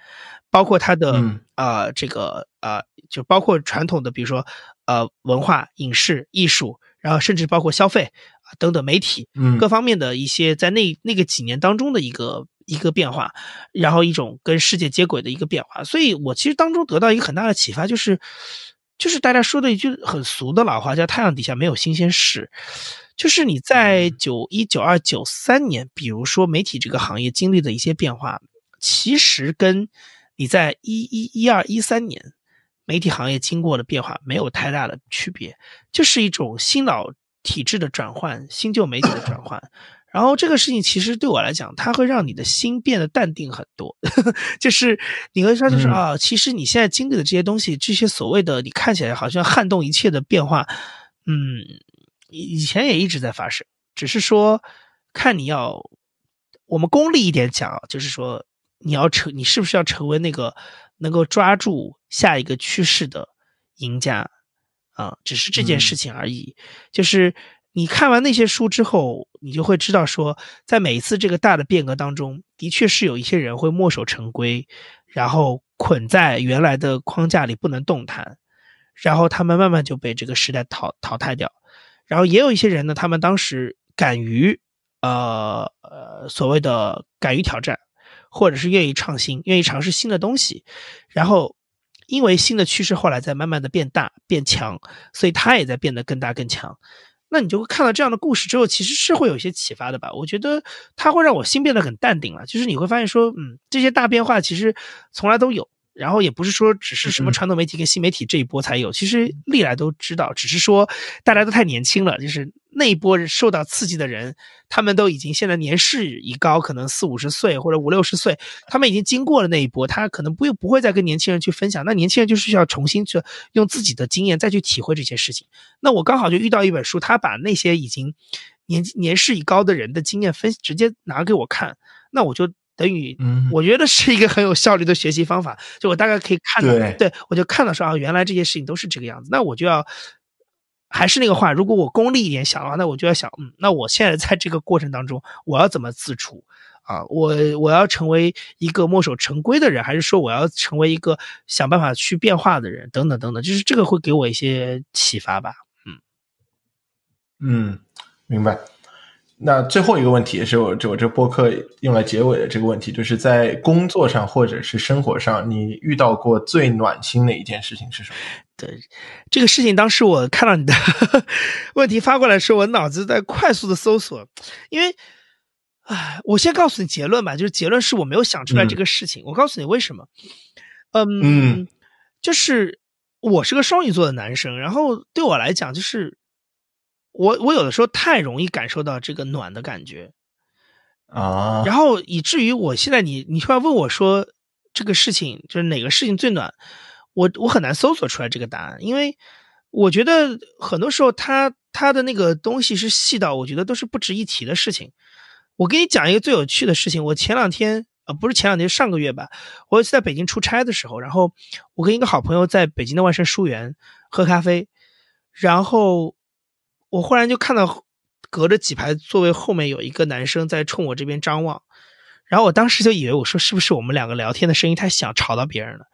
包括它的呃这个呃就包括传统的，比如说呃文化、影视、艺术，然后甚至包括消费啊等等媒体，各方面的一些在那那个几年当中的一个。一个变化，然后一种跟世界接轨的一个变化，所以我其实当中得到一个很大的启发，就是，就是大家说的一句很俗的老话，叫“太阳底下没有新鲜事”，就是你在九一、九二、九三年，比如说媒体这个行业经历的一些变化，其实跟你在一一、一二、一三年媒体行业经过的变化没有太大的区别，就是一种新老体制的转换，新旧媒体的转换。然后这个事情其实对我来讲，它会让你的心变得淡定很多。[laughs] 就是你会说，就是啊，其实你现在经历的这些东西，这些所谓的你看起来好像撼动一切的变化，嗯，以前也一直在发生，只是说看你要我们功利一点讲，就是说你要成，你是不是要成为那个能够抓住下一个趋势的赢家啊？只是这件事情而已，就是。你看完那些书之后，你就会知道说，在每一次这个大的变革当中，的确是有一些人会墨守成规，然后捆在原来的框架里不能动弹，然后他们慢慢就被这个时代淘淘汰掉。然后也有一些人呢，他们当时敢于，呃呃，所谓的敢于挑战，或者是愿意创新，愿意尝试新的东西，然后因为新的趋势后来在慢慢的变大变强，所以他也在变得更大更强。那你就会看到这样的故事之后，其实是会有一些启发的吧？我觉得它会让我心变得很淡定了。就是你会发现说，嗯，这些大变化其实从来都有。然后也不是说只是什么传统媒体跟新媒体这一波才有，其实历来都知道，只是说大家都太年轻了，就是那一波受到刺激的人，他们都已经现在年事已高，可能四五十岁或者五六十岁，他们已经经过了那一波，他可能不不会再跟年轻人去分享，那年轻人就是要重新去用自己的经验再去体会这些事情。那我刚好就遇到一本书，他把那些已经年年事已高的人的经验分直接拿给我看，那我就。等于，我觉得是一个很有效率的学习方法。就我大概可以看到，对我就看到说啊，原来这些事情都是这个样子。那我就要，还是那个话，如果我功利一点想的话，那我就要想，嗯，那我现在在这个过程当中，我要怎么自处啊？我我要成为一个墨守成规的人，还是说我要成为一个想办法去变化的人？等等等等，就是这个会给我一些启发吧。嗯嗯，明白。那最后一个问题也，是我这我这播客用来结尾的这个问题，就是在工作上或者是生活上，你遇到过最暖心的一件事情是什么？对，这个事情当时我看到你的 [laughs] 问题发过来的时候，我脑子在快速的搜索，因为，唉，我先告诉你结论吧，就是结论是我没有想出来这个事情。我告诉你为什么？嗯，就是我是个双鱼座的男生，然后对我来讲就是。我我有的时候太容易感受到这个暖的感觉，啊，然后以至于我现在你你突然问我说这个事情就是哪个事情最暖，我我很难搜索出来这个答案，因为我觉得很多时候他他的那个东西是细到我觉得都是不值一提的事情。我给你讲一个最有趣的事情，我前两天呃不是前两天上个月吧，我有次在北京出差的时候，然后我跟一个好朋友在北京的万盛书园喝咖啡，然后。我忽然就看到，隔着几排座位后面有一个男生在冲我这边张望，然后我当时就以为我说是不是我们两个聊天的声音太响吵到别人了，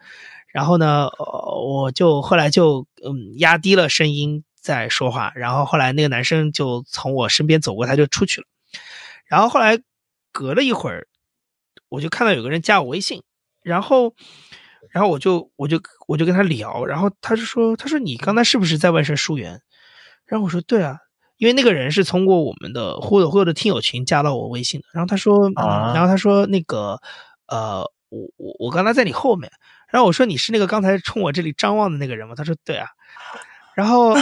然后呢，我就后来就嗯压低了声音在说话，然后后来那个男生就从我身边走过，他就出去了，然后后来隔了一会儿，我就看到有个人加我微信，然后然后我就我就我就跟他聊，然后他就说他说你刚才是不是在万盛书园？然后我说对啊，因为那个人是通过我们的忽悠忽悠的听友群加到我微信的。然后他说，然后他说那个，呃，我我我刚才在你后面。然后我说你是那个刚才冲我这里张望的那个人吗？他说对啊。然后，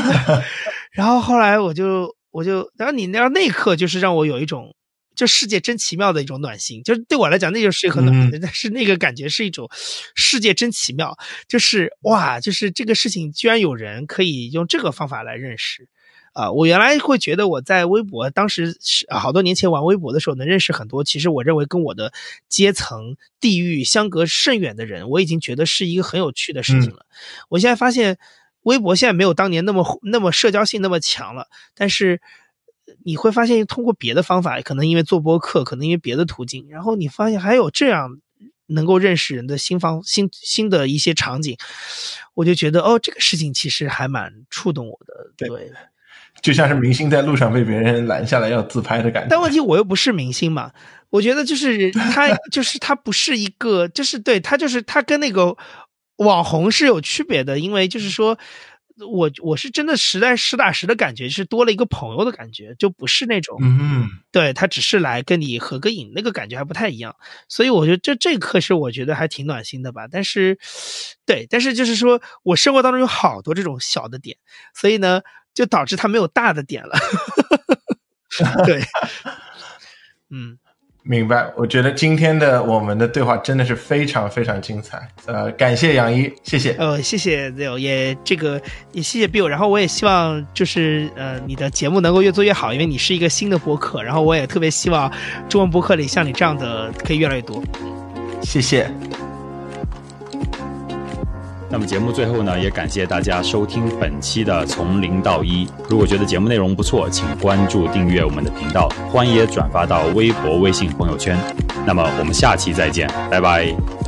[laughs] 然后后来我就我就，然后你那那一刻就是让我有一种，就世界真奇妙的一种暖心。就是对我来讲，那就是一很暖的，但是那个感觉是一种世界真奇妙，就是哇，就是这个事情居然有人可以用这个方法来认识。啊，我原来会觉得我在微博，当时是好多年前玩微博的时候，能认识很多。其实我认为跟我的阶层、地域相隔甚远的人，我已经觉得是一个很有趣的事情了。我现在发现，微博现在没有当年那么那么社交性那么强了。但是你会发现，通过别的方法，可能因为做播客，可能因为别的途径，然后你发现还有这样能够认识人的新方新新的一些场景，我就觉得哦，这个事情其实还蛮触动我的。对。就像是明星在路上被别人拦下来要自拍的感觉，但问题我又不是明星嘛，我觉得就是他，[laughs] 就是他不是一个，就是对他就是他跟那个网红是有区别的，因为就是说我我是真的实在实打实的感觉是多了一个朋友的感觉，就不是那种，嗯，对他只是来跟你合个影，那个感觉还不太一样，所以我觉得这这课是我觉得还挺暖心的吧，但是对，但是就是说我生活当中有好多这种小的点，所以呢。就导致他没有大的点了，[laughs] 对，嗯，明白。我觉得今天的我们的对话真的是非常非常精彩，呃，感谢杨一，谢谢。呃，谢谢 Zio，也这个也谢谢 Bill，然后我也希望就是呃你的节目能够越做越好，因为你是一个新的播客，然后我也特别希望中文播客里像你这样的可以越来越多。谢谢。那么节目最后呢，也感谢大家收听本期的从零到一。如果觉得节目内容不错，请关注订阅我们的频道，欢迎也转发到微博、微信朋友圈。那么我们下期再见，拜拜。